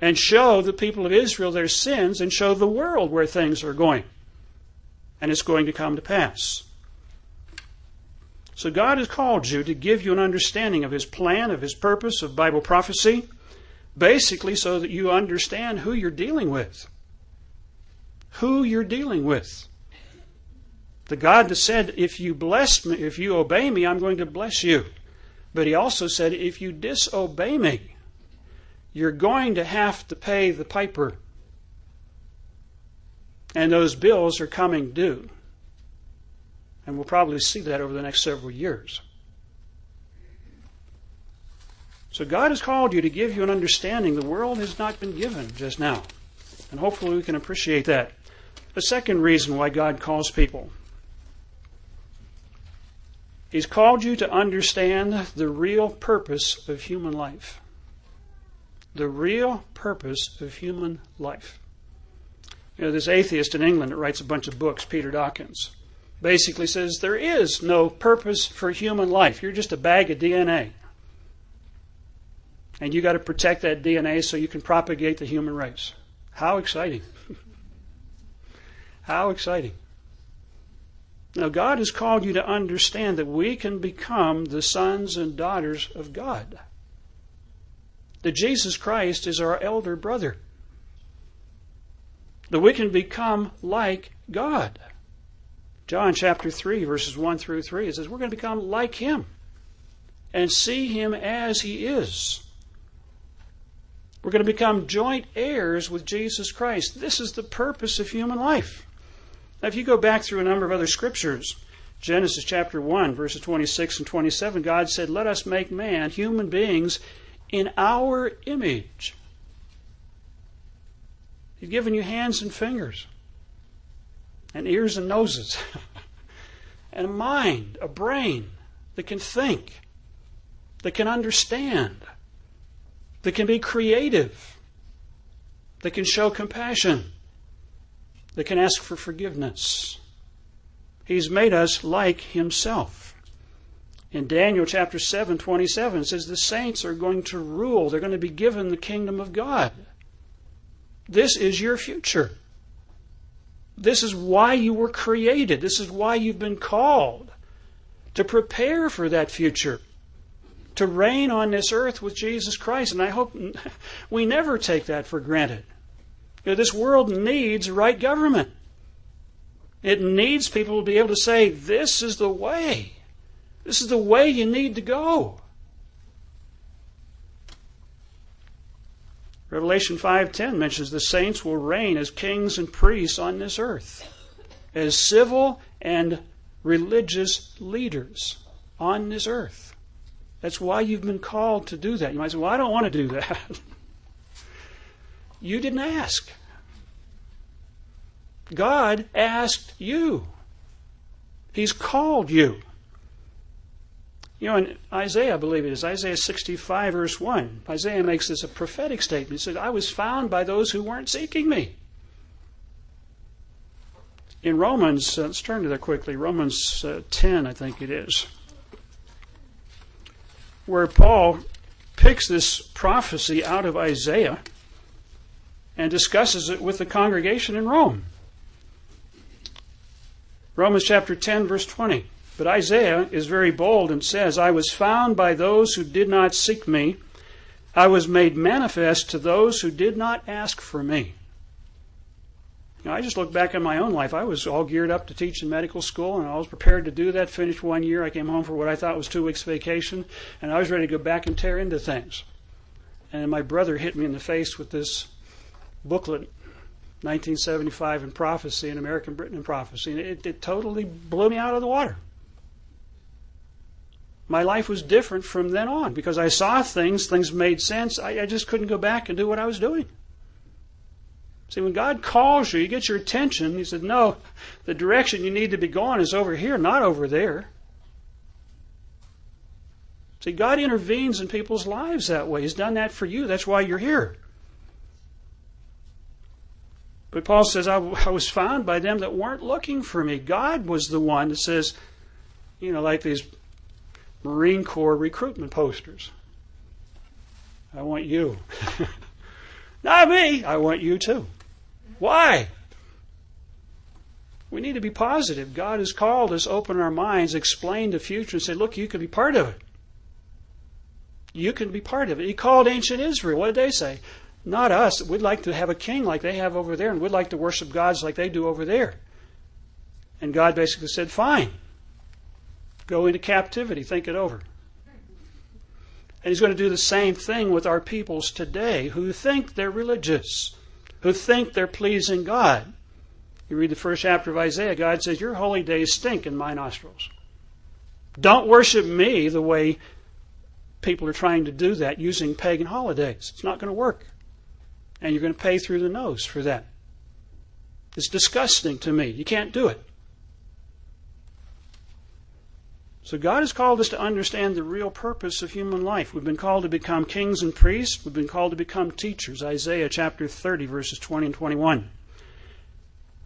and show the people of Israel their sins and show the world where things are going. And it's going to come to pass. So God has called you to give you an understanding of His plan, of His purpose, of Bible prophecy basically so that you understand who you're dealing with. Who you're dealing with. The God that said, if you bless me, if you obey me, I'm going to bless you. But he also said, if you disobey me, you're going to have to pay the piper. And those bills are coming due. And we'll probably see that over the next several years. So God has called you to give you an understanding the world has not been given just now. And hopefully we can appreciate that. The second reason why God calls people He's called you to understand the real purpose of human life. the real purpose of human life. You know, this atheist in England that writes a bunch of books, Peter Dawkins, basically says there is no purpose for human life. You're just a bag of DNA. And you got to protect that DNA so you can propagate the human race. How exciting! How exciting. Now, God has called you to understand that we can become the sons and daughters of God. That Jesus Christ is our elder brother. That we can become like God. John chapter 3, verses 1 through 3, it says we're going to become like Him and see Him as He is. We're going to become joint heirs with Jesus Christ. This is the purpose of human life. Now, if you go back through a number of other scriptures, Genesis chapter 1, verses 26 and 27, God said, Let us make man, human beings, in our image. He's given you hands and fingers, and ears and noses, and a mind, a brain that can think, that can understand, that can be creative, that can show compassion that can ask for forgiveness. He's made us like himself. In Daniel chapter 7, 27, it says the saints are going to rule. They're going to be given the kingdom of God. This is your future. This is why you were created. This is why you've been called to prepare for that future, to reign on this earth with Jesus Christ. And I hope we never take that for granted. You know, this world needs right government. It needs people to be able to say, this is the way. This is the way you need to go. Revelation 5:10 mentions the saints will reign as kings and priests on this earth, as civil and religious leaders on this earth. That's why you've been called to do that. You might say, "Well, I don't want to do that." You didn't ask. God asked you. He's called you. You know, in Isaiah, I believe it is, Isaiah 65, verse 1, Isaiah makes this a prophetic statement. He said, I was found by those who weren't seeking me. In Romans, uh, let's turn to that quickly, Romans uh, 10, I think it is, where Paul picks this prophecy out of Isaiah and discusses it with the congregation in Rome. Romans chapter 10, verse 20. But Isaiah is very bold and says, I was found by those who did not seek me. I was made manifest to those who did not ask for me. Now, I just look back on my own life. I was all geared up to teach in medical school, and I was prepared to do that. Finished one year. I came home for what I thought was two weeks vacation, and I was ready to go back and tear into things. And my brother hit me in the face with this booklet, 1975 in Prophecy, in American Britain in Prophecy, and it, it totally blew me out of the water. My life was different from then on because I saw things, things made sense. I, I just couldn't go back and do what I was doing. See, when God calls you, you get your attention. He said, No, the direction you need to be going is over here, not over there. See, God intervenes in people's lives that way. He's done that for you. That's why you're here. But Paul says, I, I, was found by them that weren't looking for me. God was the one that says, you know, like these Marine Corps recruitment posters. I want you. Not me. I want you too. Why? We need to be positive. God has called us, open our minds, explain the future, and say, look, you can be part of it. You can be part of it. He called ancient Israel. What did they say? Not us. We'd like to have a king like they have over there, and we'd like to worship gods like they do over there. And God basically said, Fine. Go into captivity. Think it over. And He's going to do the same thing with our peoples today who think they're religious, who think they're pleasing God. You read the first chapter of Isaiah, God says, Your holy days stink in my nostrils. Don't worship me the way people are trying to do that using pagan holidays. It's not going to work and you're going to pay through the nose for that. It's disgusting to me. You can't do it. So God has called us to understand the real purpose of human life. We've been called to become kings and priests. We've been called to become teachers. Isaiah chapter 30, verses 20 and 21.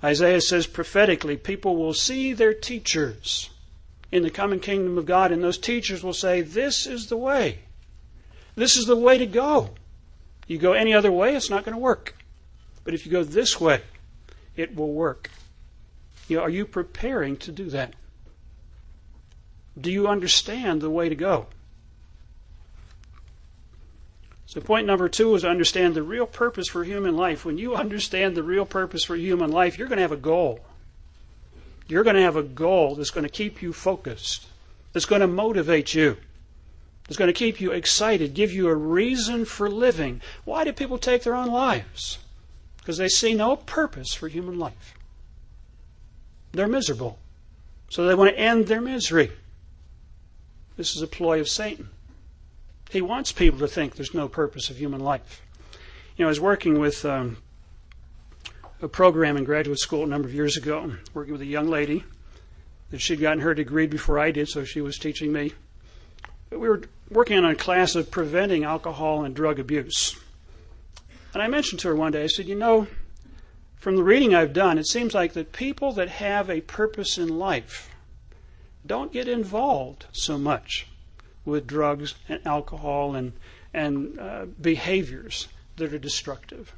Isaiah says prophetically, people will see their teachers in the coming kingdom of God, and those teachers will say, This is the way. This is the way to go. You go any other way, it's not going to work. But if you go this way, it will work. You know, are you preparing to do that? Do you understand the way to go? So, point number two is to understand the real purpose for human life. When you understand the real purpose for human life, you're going to have a goal. You're going to have a goal that's going to keep you focused, that's going to motivate you, that's going to keep you excited, give you a reason for living. Why do people take their own lives? Because they see no purpose for human life. They're miserable. So they want to end their misery. This is a ploy of Satan. He wants people to think there's no purpose of human life. You know, I was working with um, a program in graduate school a number of years ago, working with a young lady that she'd gotten her degree before I did, so she was teaching me. But we were working on a class of preventing alcohol and drug abuse. And I mentioned to her one day, I said, You know, from the reading I've done, it seems like that people that have a purpose in life don't get involved so much with drugs and alcohol and, and uh, behaviors that are destructive.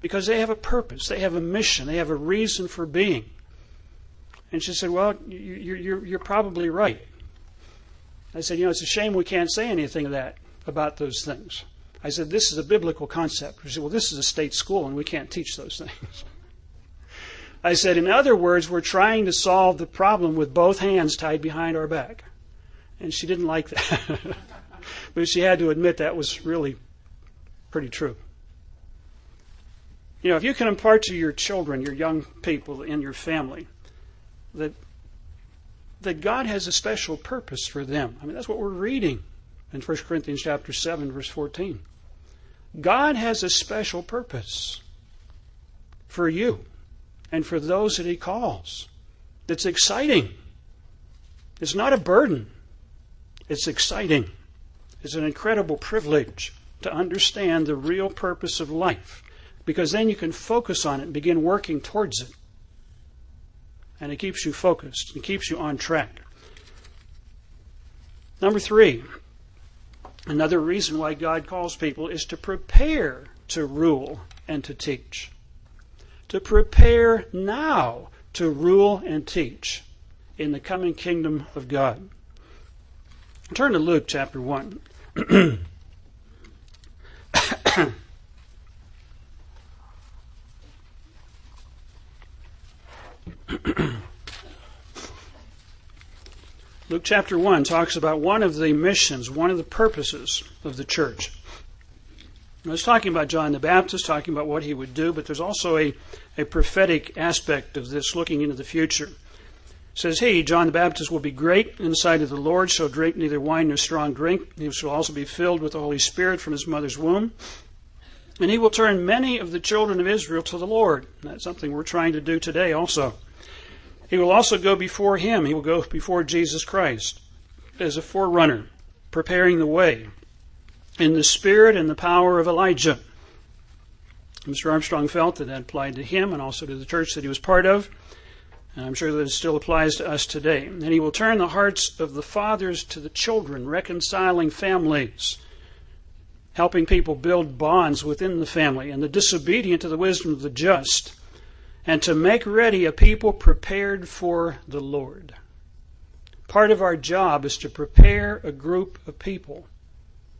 Because they have a purpose, they have a mission, they have a reason for being. And she said, Well, you're, you're, you're probably right. I said, You know, it's a shame we can't say anything of that about those things. I said, This is a biblical concept. She said, Well, this is a state school and we can't teach those things. I said, In other words, we're trying to solve the problem with both hands tied behind our back. And she didn't like that. but she had to admit that was really pretty true. You know, if you can impart to your children, your young people in your family, that that God has a special purpose for them. I mean, that's what we're reading in 1 Corinthians chapter 7 verse 14. God has a special purpose for you and for those that he calls. It's exciting. It's not a burden. It's exciting. It's an incredible privilege to understand the real purpose of life because then you can focus on it and begin working towards it. And it keeps you focused, it keeps you on track. Number three, another reason why God calls people is to prepare to rule and to teach. To prepare now to rule and teach in the coming kingdom of God. Turn to Luke chapter 1. Luke chapter 1 talks about one of the missions, one of the purposes of the church. I was talking about John the Baptist, talking about what he would do, but there's also a, a prophetic aspect of this looking into the future It says he, John the Baptist, will be great in the sight of the Lord, shall drink neither wine nor strong drink. He shall also be filled with the Holy Spirit from his mother's womb. And he will turn many of the children of Israel to the Lord. That's something we're trying to do today also. He will also go before him. He will go before Jesus Christ as a forerunner, preparing the way in the spirit and the power of Elijah. Mr. Armstrong felt that that applied to him and also to the church that he was part of. And I'm sure that it still applies to us today. And he will turn the hearts of the fathers to the children, reconciling families, helping people build bonds within the family, and the disobedient to the wisdom of the just, and to make ready a people prepared for the Lord. Part of our job is to prepare a group of people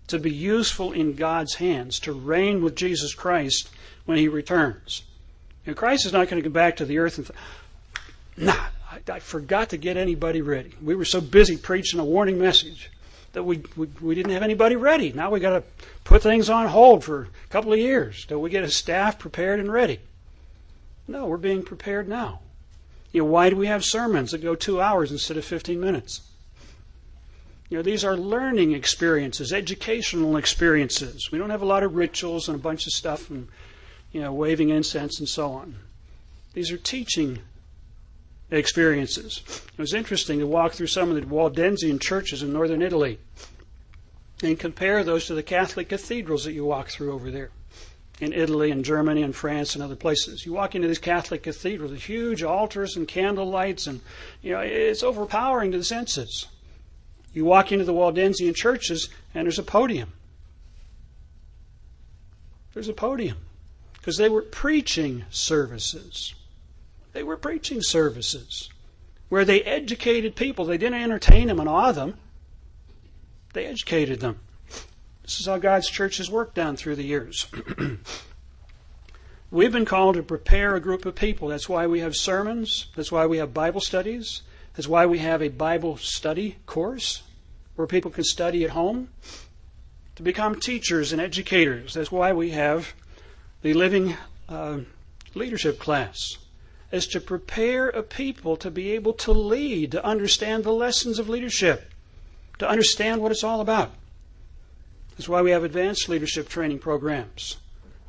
to be useful in God's hands, to reign with Jesus Christ when he returns. And Christ is not going to come back to the earth and Nah, I, I forgot to get anybody ready. We were so busy preaching a warning message that we, we, we didn't have anybody ready. Now we got to put things on hold for a couple of years till we get a staff prepared and ready. No, we're being prepared now. You know, why do we have sermons that go two hours instead of 15 minutes? You know, these are learning experiences, educational experiences. We don't have a lot of rituals and a bunch of stuff and, you know, waving incense and so on. These are teaching experiences. It was interesting to walk through some of the Waldensian churches in northern Italy and compare those to the Catholic cathedrals that you walk through over there in Italy and Germany and France and other places. You walk into these Catholic cathedrals, the huge altars and candle lights, and you know it's overpowering to the senses. You walk into the Waldensian churches, and there's a podium. There's a podium because they were preaching services. They were preaching services where they educated people. They didn't entertain them and awe them. They educated them. This is how God's church has worked down through the years. We've been called to prepare a group of people. That's why we have sermons. That's why we have Bible studies. That's why we have a Bible study course where people can study at home to become teachers and educators. That's why we have the living uh, leadership class is to prepare a people to be able to lead, to understand the lessons of leadership, to understand what it's all about. That's why we have advanced leadership training programs,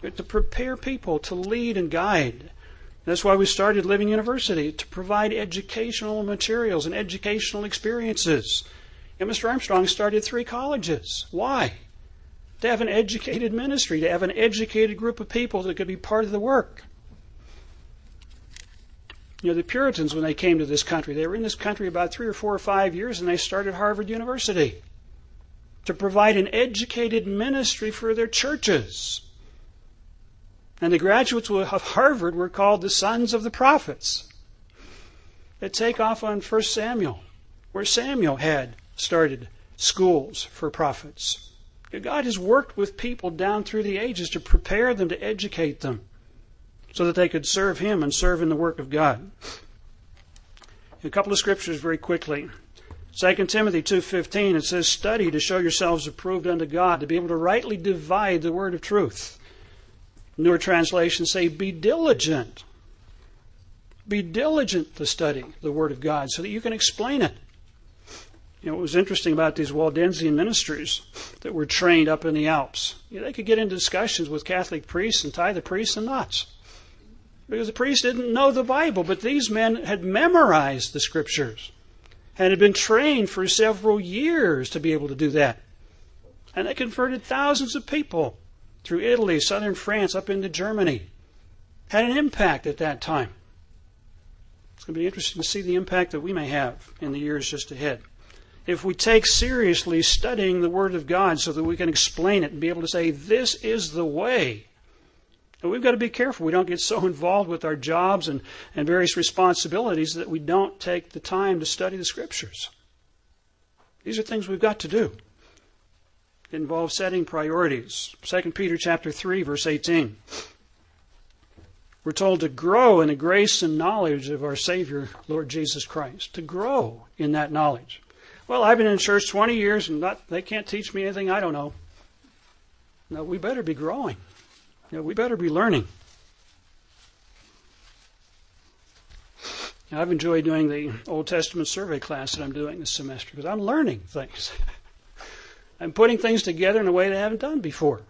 to prepare people to lead and guide. That's why we started Living University, to provide educational materials and educational experiences. And Mr. Armstrong started three colleges. Why? To have an educated ministry, to have an educated group of people that could be part of the work. You know, the Puritans, when they came to this country, they were in this country about three or four or five years, and they started Harvard University to provide an educated ministry for their churches. And the graduates of Harvard were called the sons of the prophets. They take off on 1 Samuel, where Samuel had started schools for prophets. God has worked with people down through the ages to prepare them, to educate them so that they could serve him and serve in the work of God. A couple of scriptures very quickly. 2 Timothy 2:15 it says study to show yourselves approved unto God to be able to rightly divide the word of truth. Newer translations say be diligent. Be diligent to study the word of God so that you can explain it. You know, what was interesting about these Waldensian ministers that were trained up in the Alps. You know, they could get into discussions with Catholic priests and tie the priests in knots because the priests didn't know the Bible, but these men had memorized the scriptures and had been trained for several years to be able to do that. And they converted thousands of people through Italy, southern France, up into Germany. Had an impact at that time. It's going to be interesting to see the impact that we may have in the years just ahead. If we take seriously studying the Word of God so that we can explain it and be able to say, this is the way, and we've got to be careful we don't get so involved with our jobs and, and various responsibilities that we don't take the time to study the scriptures. These are things we've got to do. It involves setting priorities. 2 Peter chapter 3 verse 18. We're told to grow in the grace and knowledge of our Savior, Lord Jesus Christ. To grow in that knowledge. Well, I've been in church 20 years and not, they can't teach me anything I don't know. No, we better be growing. We better be learning. Now, I've enjoyed doing the Old Testament survey class that I'm doing this semester because I'm learning things. I'm putting things together in a way that I haven't done before.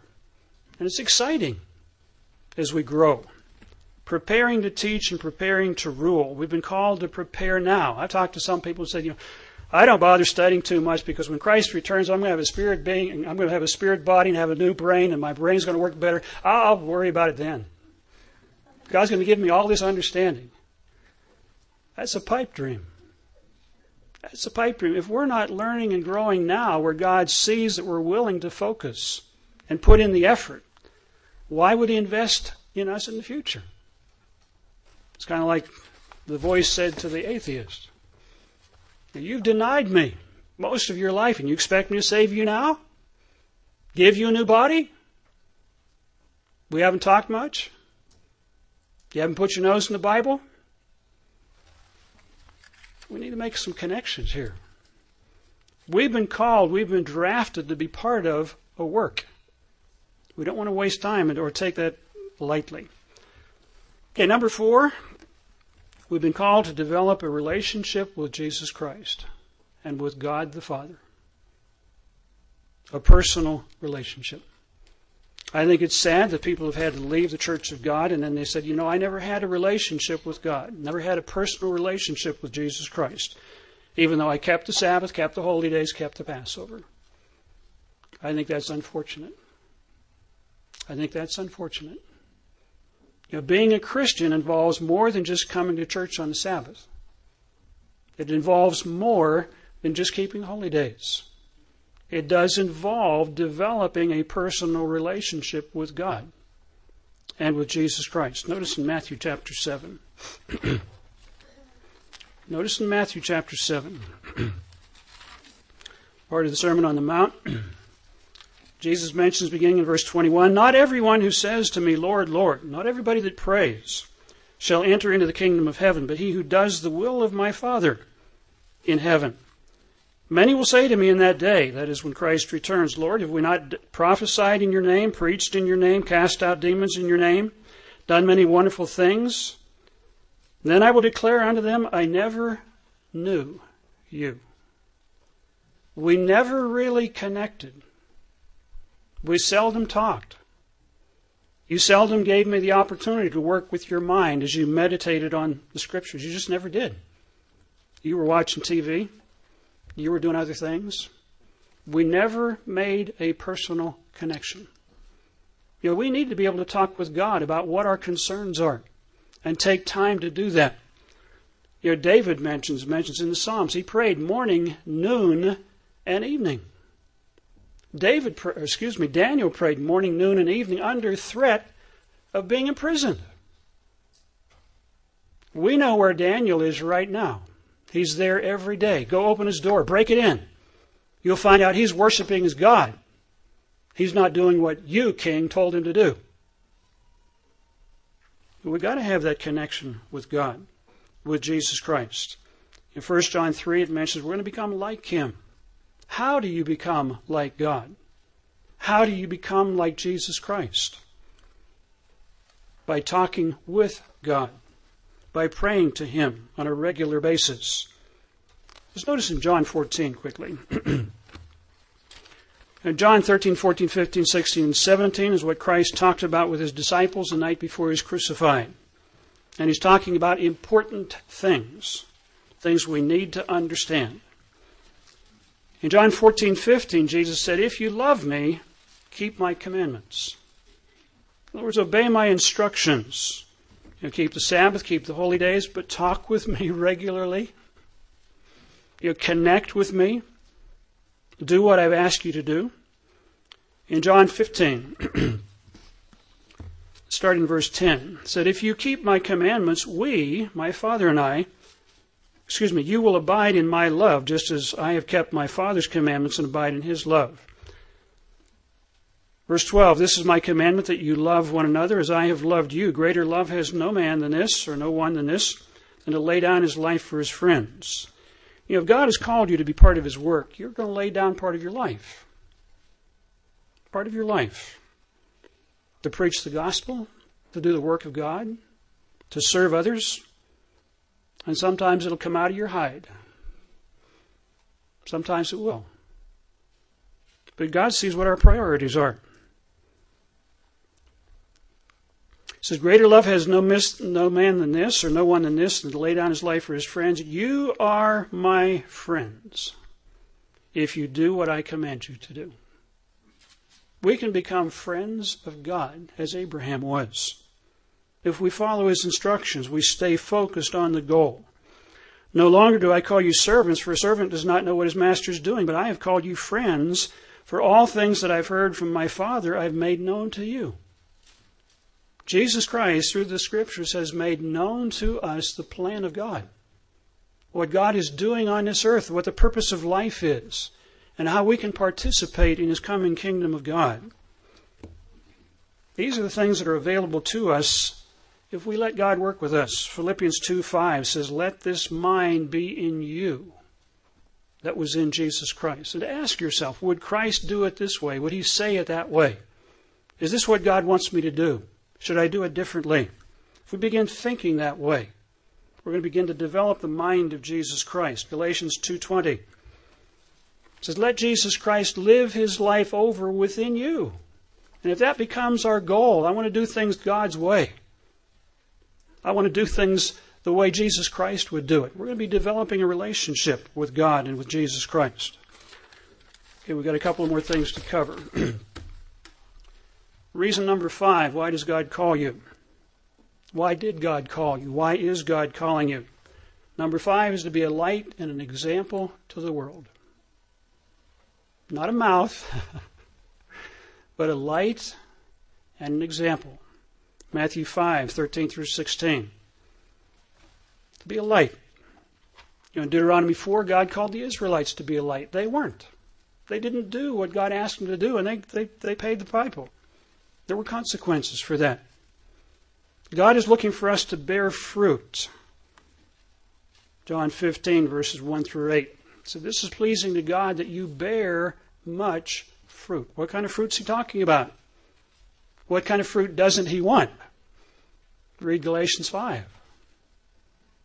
And it's exciting as we grow. Preparing to teach and preparing to rule. We've been called to prepare now. I've talked to some people who said, you know, I don't bother studying too much because when Christ returns, I'm going to have a spirit being, I'm going to have a spirit body and have a new brain, and my brain's going to work better. I'll worry about it then. God's going to give me all this understanding. That's a pipe dream. That's a pipe dream. If we're not learning and growing now where God sees that we're willing to focus and put in the effort, why would He invest in us in the future? It's kind of like the voice said to the atheist You've denied me most of your life, and you expect me to save you now? Give you a new body? We haven't talked much? You haven't put your nose in the Bible? We need to make some connections here. We've been called, we've been drafted to be part of a work. We don't want to waste time or take that lightly. Okay, number four, We've been called to develop a relationship with Jesus Christ and with God the Father. A personal relationship. I think it's sad that people have had to leave the church of God and then they said, you know, I never had a relationship with God, never had a personal relationship with Jesus Christ, even though I kept the Sabbath, kept the holy days, kept the Passover. I think that's unfortunate. I think that's unfortunate. You know, being a Christian involves more than just coming to church on the Sabbath. It involves more than just keeping holy days. It does involve developing a personal relationship with God and with Jesus Christ. Notice in Matthew chapter 7. Notice in Matthew chapter 7, part of the Sermon on the Mount. Jesus mentions, beginning in verse 21, Not everyone who says to me, Lord, Lord, not everybody that prays, shall enter into the kingdom of heaven, but he who does the will of my Father in heaven. Many will say to me in that day, that is when Christ returns, Lord, have we not prophesied in your name, preached in your name, cast out demons in your name, done many wonderful things? Then I will declare unto them, I never knew you. We never really connected. We seldom talked. You seldom gave me the opportunity to work with your mind as you meditated on the scriptures. You just never did. You were watching TV. You were doing other things. We never made a personal connection. You know, we need to be able to talk with God about what our concerns are and take time to do that. You know, David mentions mentions in the Psalms he prayed morning, noon, and evening. David, uh, excuse me, Daniel prayed morning, noon, and evening under threat of being imprisoned. We know where Daniel is right now. He's there every day. Go open his door, break it in. You'll find out he's worshiping his God. He's not doing what you, king, told him to do. We've got to have that connection with God, with Jesus Christ. In 1 John 3, it mentions we're going to become like him. How do you become like God? How do you become like Jesus Christ? By talking with God, by praying to Him on a regular basis. Just notice in John 14 quickly. John 13, 14, 15, 16, and 17 is what Christ talked about with his disciples the night before he was crucified. And he's talking about important things, things we need to understand. In John 14, 15, Jesus said, If you love me, keep my commandments. In other words, obey my instructions. You know, keep the Sabbath, keep the holy days, but talk with me regularly. You know, connect with me. Do what I've asked you to do. In John 15, starting verse 10, said, If you keep my commandments, we, my Father and I, excuse me, you will abide in my love, just as I have kept my Father's commandments and abide in his love. Verse 12, this is my commandment that you love one another as I have loved you. Greater love has no man than this, or no one than this, than to lay down his life for his friends. You know, if God has called you to be part of his work, you're going to lay down part of your life. Part of your life. To preach the gospel, to do the work of God, to serve others, and sometimes it'll come out of your hide. Sometimes it will. But God sees what our priorities are. He says, Greater love has no, mis- no man than this, or no one than this, than to lay down his life for his friends. You are my friends if you do what I command you to do. We can become friends of God as Abraham was. If we follow his instructions, we stay focused on the goal. No longer do I call you servants, for a servant does not know what his master is doing, but I have called you friends, for all things that I've heard from my Father I've made known to you. Jesus Christ, through the Scriptures, has made known to us the plan of God. What God is doing on this earth, what the purpose of life is, and how we can participate in His coming kingdom of God. These are the things that are available to us if we let God work with us. Philippians 2 5 says, Let this mind be in you that was in Jesus Christ. And ask yourself, would Christ do it this way? Would he say it that way? Is this what God wants me to do? Should I do it differently? If we begin thinking that way, we're going to begin to develop the mind of Jesus Christ. Galatians 2:20 says, "Let Jesus Christ live his life over within you." And if that becomes our goal, I want to do things God's way. I want to do things the way Jesus Christ would do it. We're going to be developing a relationship with God and with Jesus Christ. Okay, we've got a couple more things to cover. Reason number five why does God call you? Why did God call you? Why is God calling you? Number five is to be a light and an example to the world. Not a mouth, but a light and an example. Matthew 5, 13 through 16. To be a light. You know, in Deuteronomy 4, God called the Israelites to be a light. They weren't. They didn't do what God asked them to do, and they, they, they paid the piper. There were consequences for that. God is looking for us to bear fruit. John 15, verses 1 through 8. So this is pleasing to God that you bear much fruit. What kind of fruit is he talking about? What kind of fruit doesn't he want? Read Galatians 5.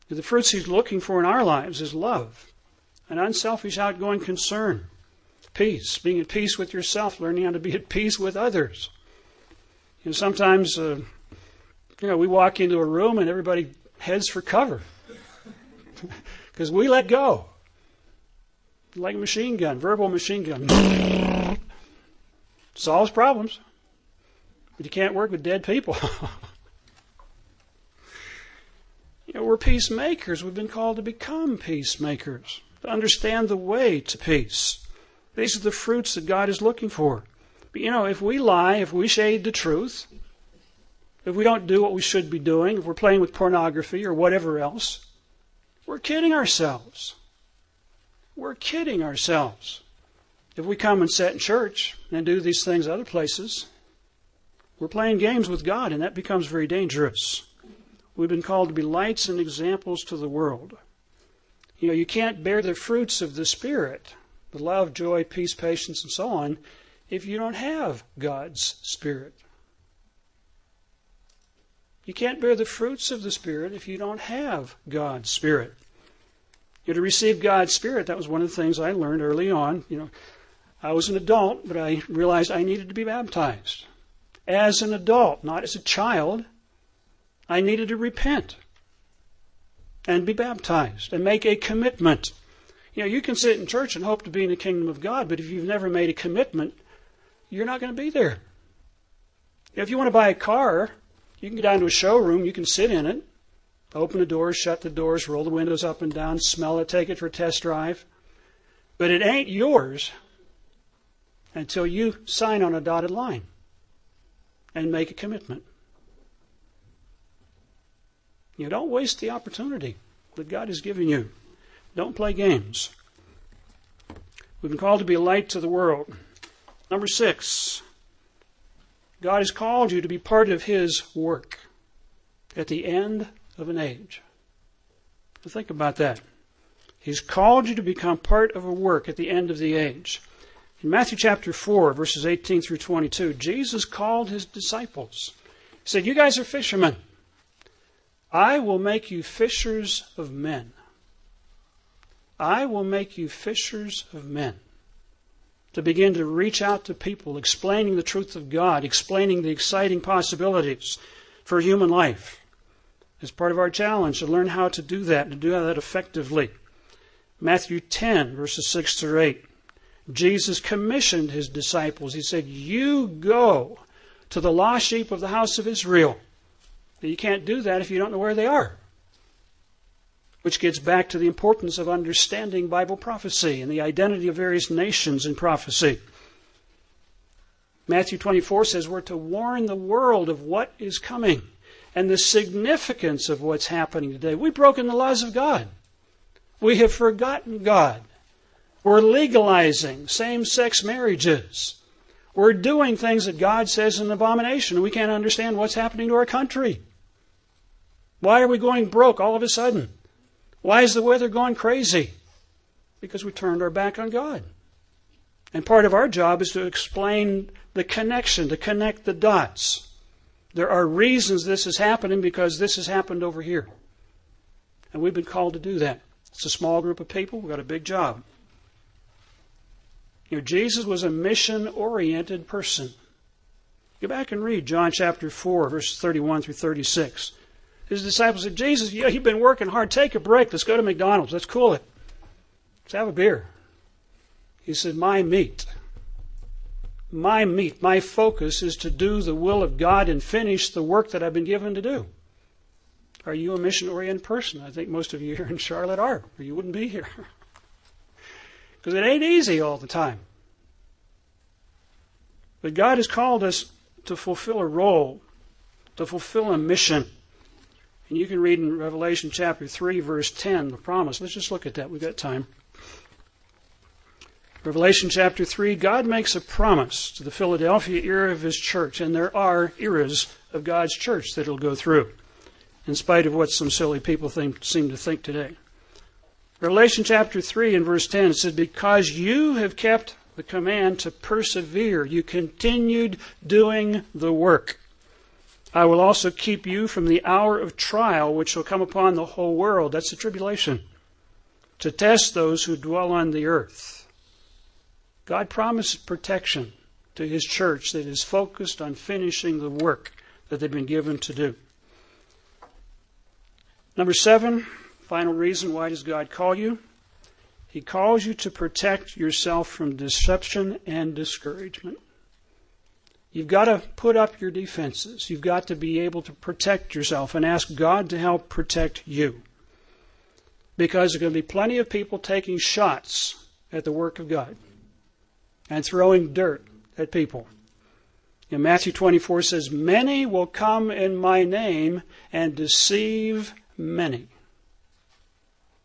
The fruits he's looking for in our lives is love, an unselfish, outgoing concern, peace, being at peace with yourself, learning how to be at peace with others. You know, sometimes, uh, you know, we walk into a room and everybody heads for cover because we let go like a machine gun, verbal machine gun. Solves problems. But you can't work with dead people. you know, we're peacemakers. We've been called to become peacemakers, to understand the way to peace. These are the fruits that God is looking for. But you know, if we lie, if we shade the truth, if we don't do what we should be doing, if we're playing with pornography or whatever else, we're kidding ourselves. We're kidding ourselves. If we come and sit in church and do these things other places, we're playing games with God, and that becomes very dangerous. We've been called to be lights and examples to the world. You know, you can't bear the fruits of the Spirit, the love, joy, peace, patience, and so on, if you don't have God's Spirit. You can't bear the fruits of the Spirit if you don't have God's Spirit. You know, to receive God's Spirit, that was one of the things I learned early on. You know, I was an adult, but I realized I needed to be baptized. As an adult, not as a child, I needed to repent and be baptized and make a commitment. You know, you can sit in church and hope to be in the kingdom of God, but if you've never made a commitment, you're not going to be there. If you want to buy a car, you can go down to a showroom, you can sit in it, Open the doors, shut the doors, roll the windows up and down, smell it, take it for a test drive. But it ain't yours until you sign on a dotted line and make a commitment. You don't waste the opportunity that God has given you. Don't play games. We've been called to be light to the world. Number six, God has called you to be part of His work. At the end of an age. think about that. He's called you to become part of a work at the end of the age. In Matthew chapter 4, verses 18 through 22, Jesus called his disciples. He said, You guys are fishermen. I will make you fishers of men. I will make you fishers of men. To begin to reach out to people, explaining the truth of God, explaining the exciting possibilities for human life. It's part of our challenge to learn how to do that, to do that effectively. Matthew 10, verses 6 through 8. Jesus commissioned his disciples. He said, You go to the lost sheep of the house of Israel. You can't do that if you don't know where they are. Which gets back to the importance of understanding Bible prophecy and the identity of various nations in prophecy. Matthew 24 says we're to warn the world of what is coming and the significance of what's happening today. We've broken the laws of God. We have forgotten God. We're legalizing same sex marriages. We're doing things that God says is an abomination, we can't understand what's happening to our country. Why are we going broke all of a sudden? Why is the weather going crazy? Because we turned our back on God. And part of our job is to explain the connection, to connect the dots. There are reasons this is happening because this has happened over here. And we've been called to do that. It's a small group of people. We've got a big job. You know, Jesus was a mission oriented person. Go back and read John chapter 4, verses 31 through 36. His disciples said, Jesus, you've been working hard. Take a break. Let's go to McDonald's. Let's cool it. Let's have a beer. He said, My meat. My meat, my focus is to do the will of God and finish the work that I've been given to do. Are you a mission oriented person? I think most of you here in Charlotte are, or you wouldn't be here. Because it ain't easy all the time. But God has called us to fulfill a role, to fulfill a mission. And you can read in Revelation chapter 3, verse 10, the promise. Let's just look at that. We've got time. Revelation chapter 3, God makes a promise to the Philadelphia era of his church, and there are eras of God's church that he'll go through, in spite of what some silly people think, seem to think today. Revelation chapter 3 and verse 10 it says, Because you have kept the command to persevere, you continued doing the work. I will also keep you from the hour of trial which shall come upon the whole world. That's the tribulation. To test those who dwell on the earth. God promises protection to His church that is focused on finishing the work that they've been given to do. Number seven, final reason why does God call you? He calls you to protect yourself from deception and discouragement. You've got to put up your defenses. You've got to be able to protect yourself and ask God to help protect you. Because there are going to be plenty of people taking shots at the work of God and throwing dirt at people. In Matthew 24 says, Many will come in my name and deceive many.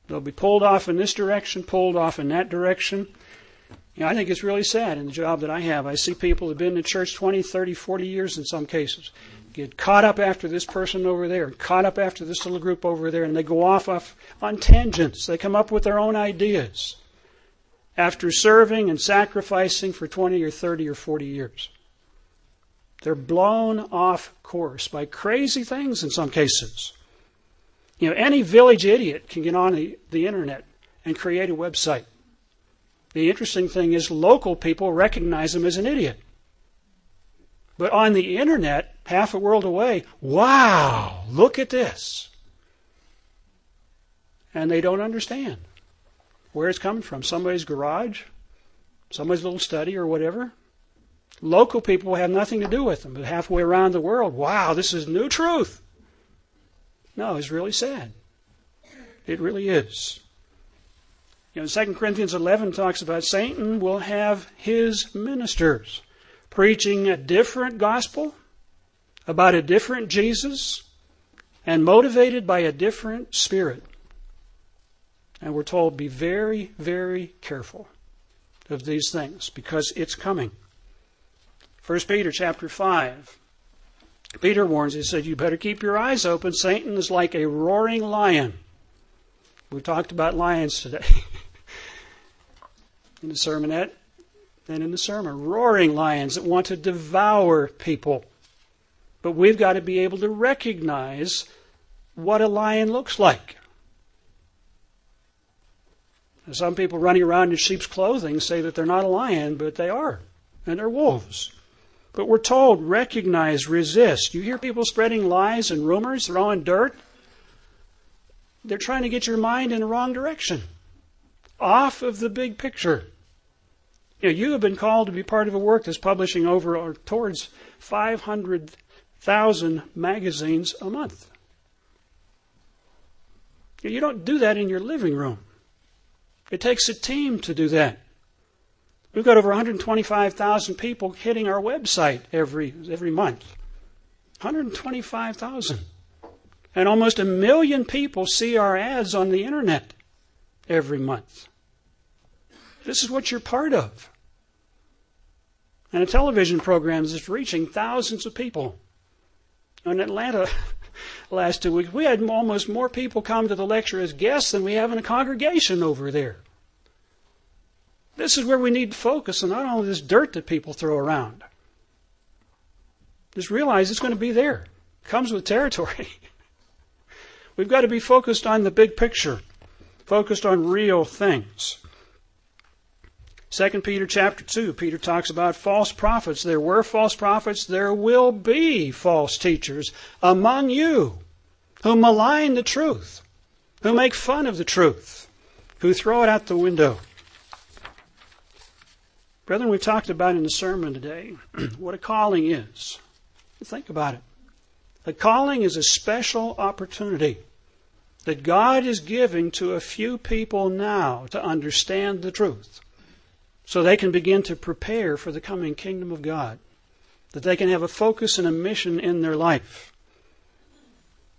They'll be pulled off in this direction, pulled off in that direction. You know, I think it's really sad in the job that I have. I see people who've been in church 20, 30, 40 years in some cases get caught up after this person over there, caught up after this little group over there, and they go off, off on tangents. They come up with their own ideas after serving and sacrificing for 20 or 30 or 40 years. They're blown off course by crazy things in some cases. You know, any village idiot can get on the, the internet and create a website. The interesting thing is, local people recognize him as an idiot. But on the internet, half a world away, wow, look at this. And they don't understand where it's coming from. Somebody's garage, somebody's little study or whatever. Local people have nothing to do with them, but halfway around the world, wow, this is new truth. No, it's really sad. It really is. You know, 2 Corinthians 11 talks about Satan will have his ministers preaching a different gospel about a different Jesus and motivated by a different spirit. And we're told, be very, very careful of these things because it's coming. 1 Peter chapter 5. Peter warns, he said, You better keep your eyes open. Satan is like a roaring lion. We talked about lions today in the sermonette and in the sermon. Roaring lions that want to devour people. But we've got to be able to recognize what a lion looks like. Some people running around in sheep's clothing say that they're not a lion, but they are, and they're wolves. But we're told recognize, resist. You hear people spreading lies and rumors, throwing dirt. They're trying to get your mind in the wrong direction, off of the big picture. You know, you have been called to be part of a work that's publishing over or towards 500,000 magazines a month. You don't do that in your living room. It takes a team to do that. We've got over 125,000 people hitting our website every, every month. 125,000. And almost a million people see our ads on the internet every month. This is what you're part of. And a television program is reaching thousands of people. In Atlanta last two weeks, we had almost more people come to the lecture as guests than we have in a congregation over there. This is where we need to focus on not only this dirt that people throw around. Just realize it's going to be there. It comes with territory. We've got to be focused on the big picture, focused on real things. 2 Peter chapter 2, Peter talks about false prophets. There were false prophets, there will be false teachers among you who malign the truth, who make fun of the truth, who throw it out the window. Brethren, we've talked about in the sermon today what a calling is. Think about it. A calling is a special opportunity that God is giving to a few people now to understand the truth so they can begin to prepare for the coming kingdom of God, that they can have a focus and a mission in their life,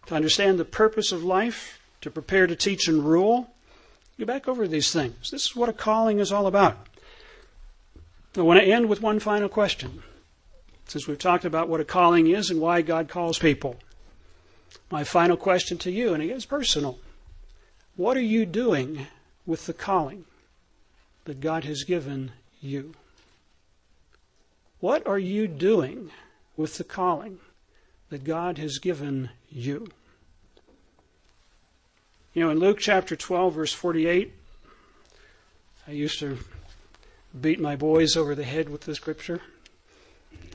to understand the purpose of life, to prepare to teach and rule. Go back over these things. This is what a calling is all about. I want to end with one final question. Since we've talked about what a calling is and why God calls people. My final question to you, and it is personal. What are you doing with the calling that God has given you? What are you doing with the calling that God has given you? You know, in Luke chapter 12, verse 48, I used to beat my boys over the head with the scripture.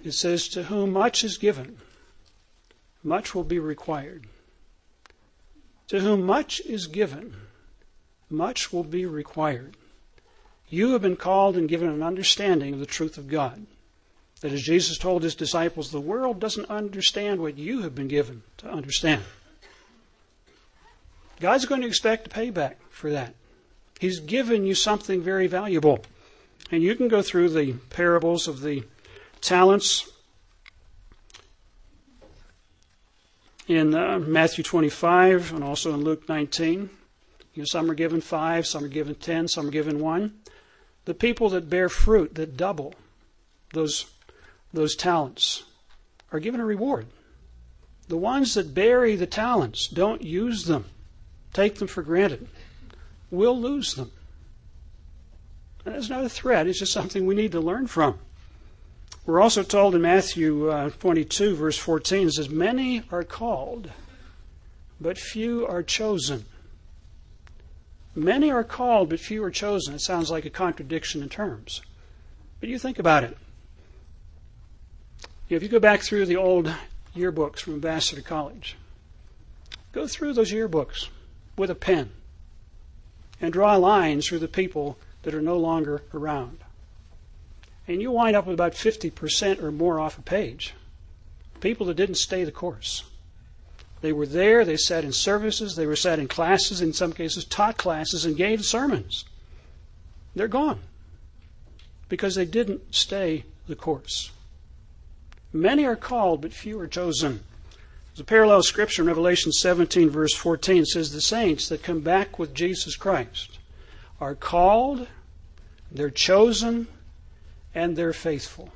It says, To whom much is given, much will be required. To whom much is given, much will be required. You have been called and given an understanding of the truth of God. That as Jesus told his disciples, the world doesn't understand what you have been given to understand. God's going to expect a payback for that. He's given you something very valuable. And you can go through the parables of the talents in uh, Matthew 25 and also in Luke 19. You know, some are given five, some are given ten, some are given one. The people that bear fruit, that double those, those talents, are given a reward. The ones that bury the talents, don't use them, take them for granted, will lose them. And it's not a threat, it's just something we need to learn from. We're also told in Matthew uh, 22, verse 14, it says, Many are called, but few are chosen. Many are called, but few are chosen. It sounds like a contradiction in terms. But you think about it. If you go back through the old yearbooks from Ambassador College, go through those yearbooks with a pen and draw lines through the people that are no longer around and you wind up with about 50% or more off a page. People that didn't stay the course. They were there, they sat in services, they were sat in classes, in some cases taught classes and gave sermons. They're gone because they didn't stay the course. Many are called, but few are chosen. There's a parallel scripture in Revelation 17, verse 14. Says, The saints that come back with Jesus Christ are called, they're chosen, and they're faithful.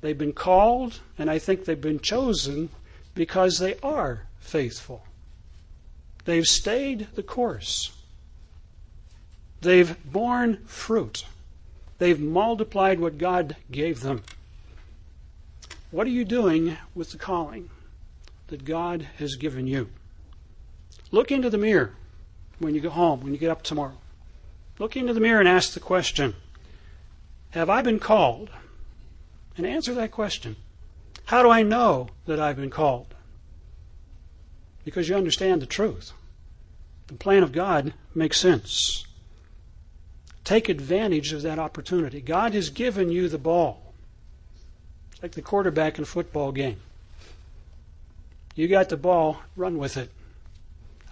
They've been called, and I think they've been chosen because they are faithful. They've stayed the course. They've borne fruit. They've multiplied what God gave them. What are you doing with the calling that God has given you? Look into the mirror when you go home, when you get up tomorrow. Look into the mirror and ask the question Have I been called? And answer that question. How do I know that I've been called? Because you understand the truth. The plan of God makes sense. Take advantage of that opportunity. God has given you the ball. Like the quarterback in a football game. You got the ball, run with it.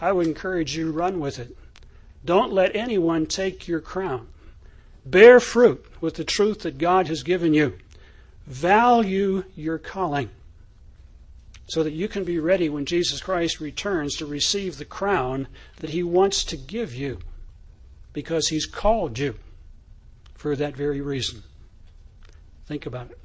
I would encourage you run with it. Don't let anyone take your crown. Bear fruit with the truth that God has given you. Value your calling so that you can be ready when Jesus Christ returns to receive the crown that he wants to give you because he's called you for that very reason. Think about it.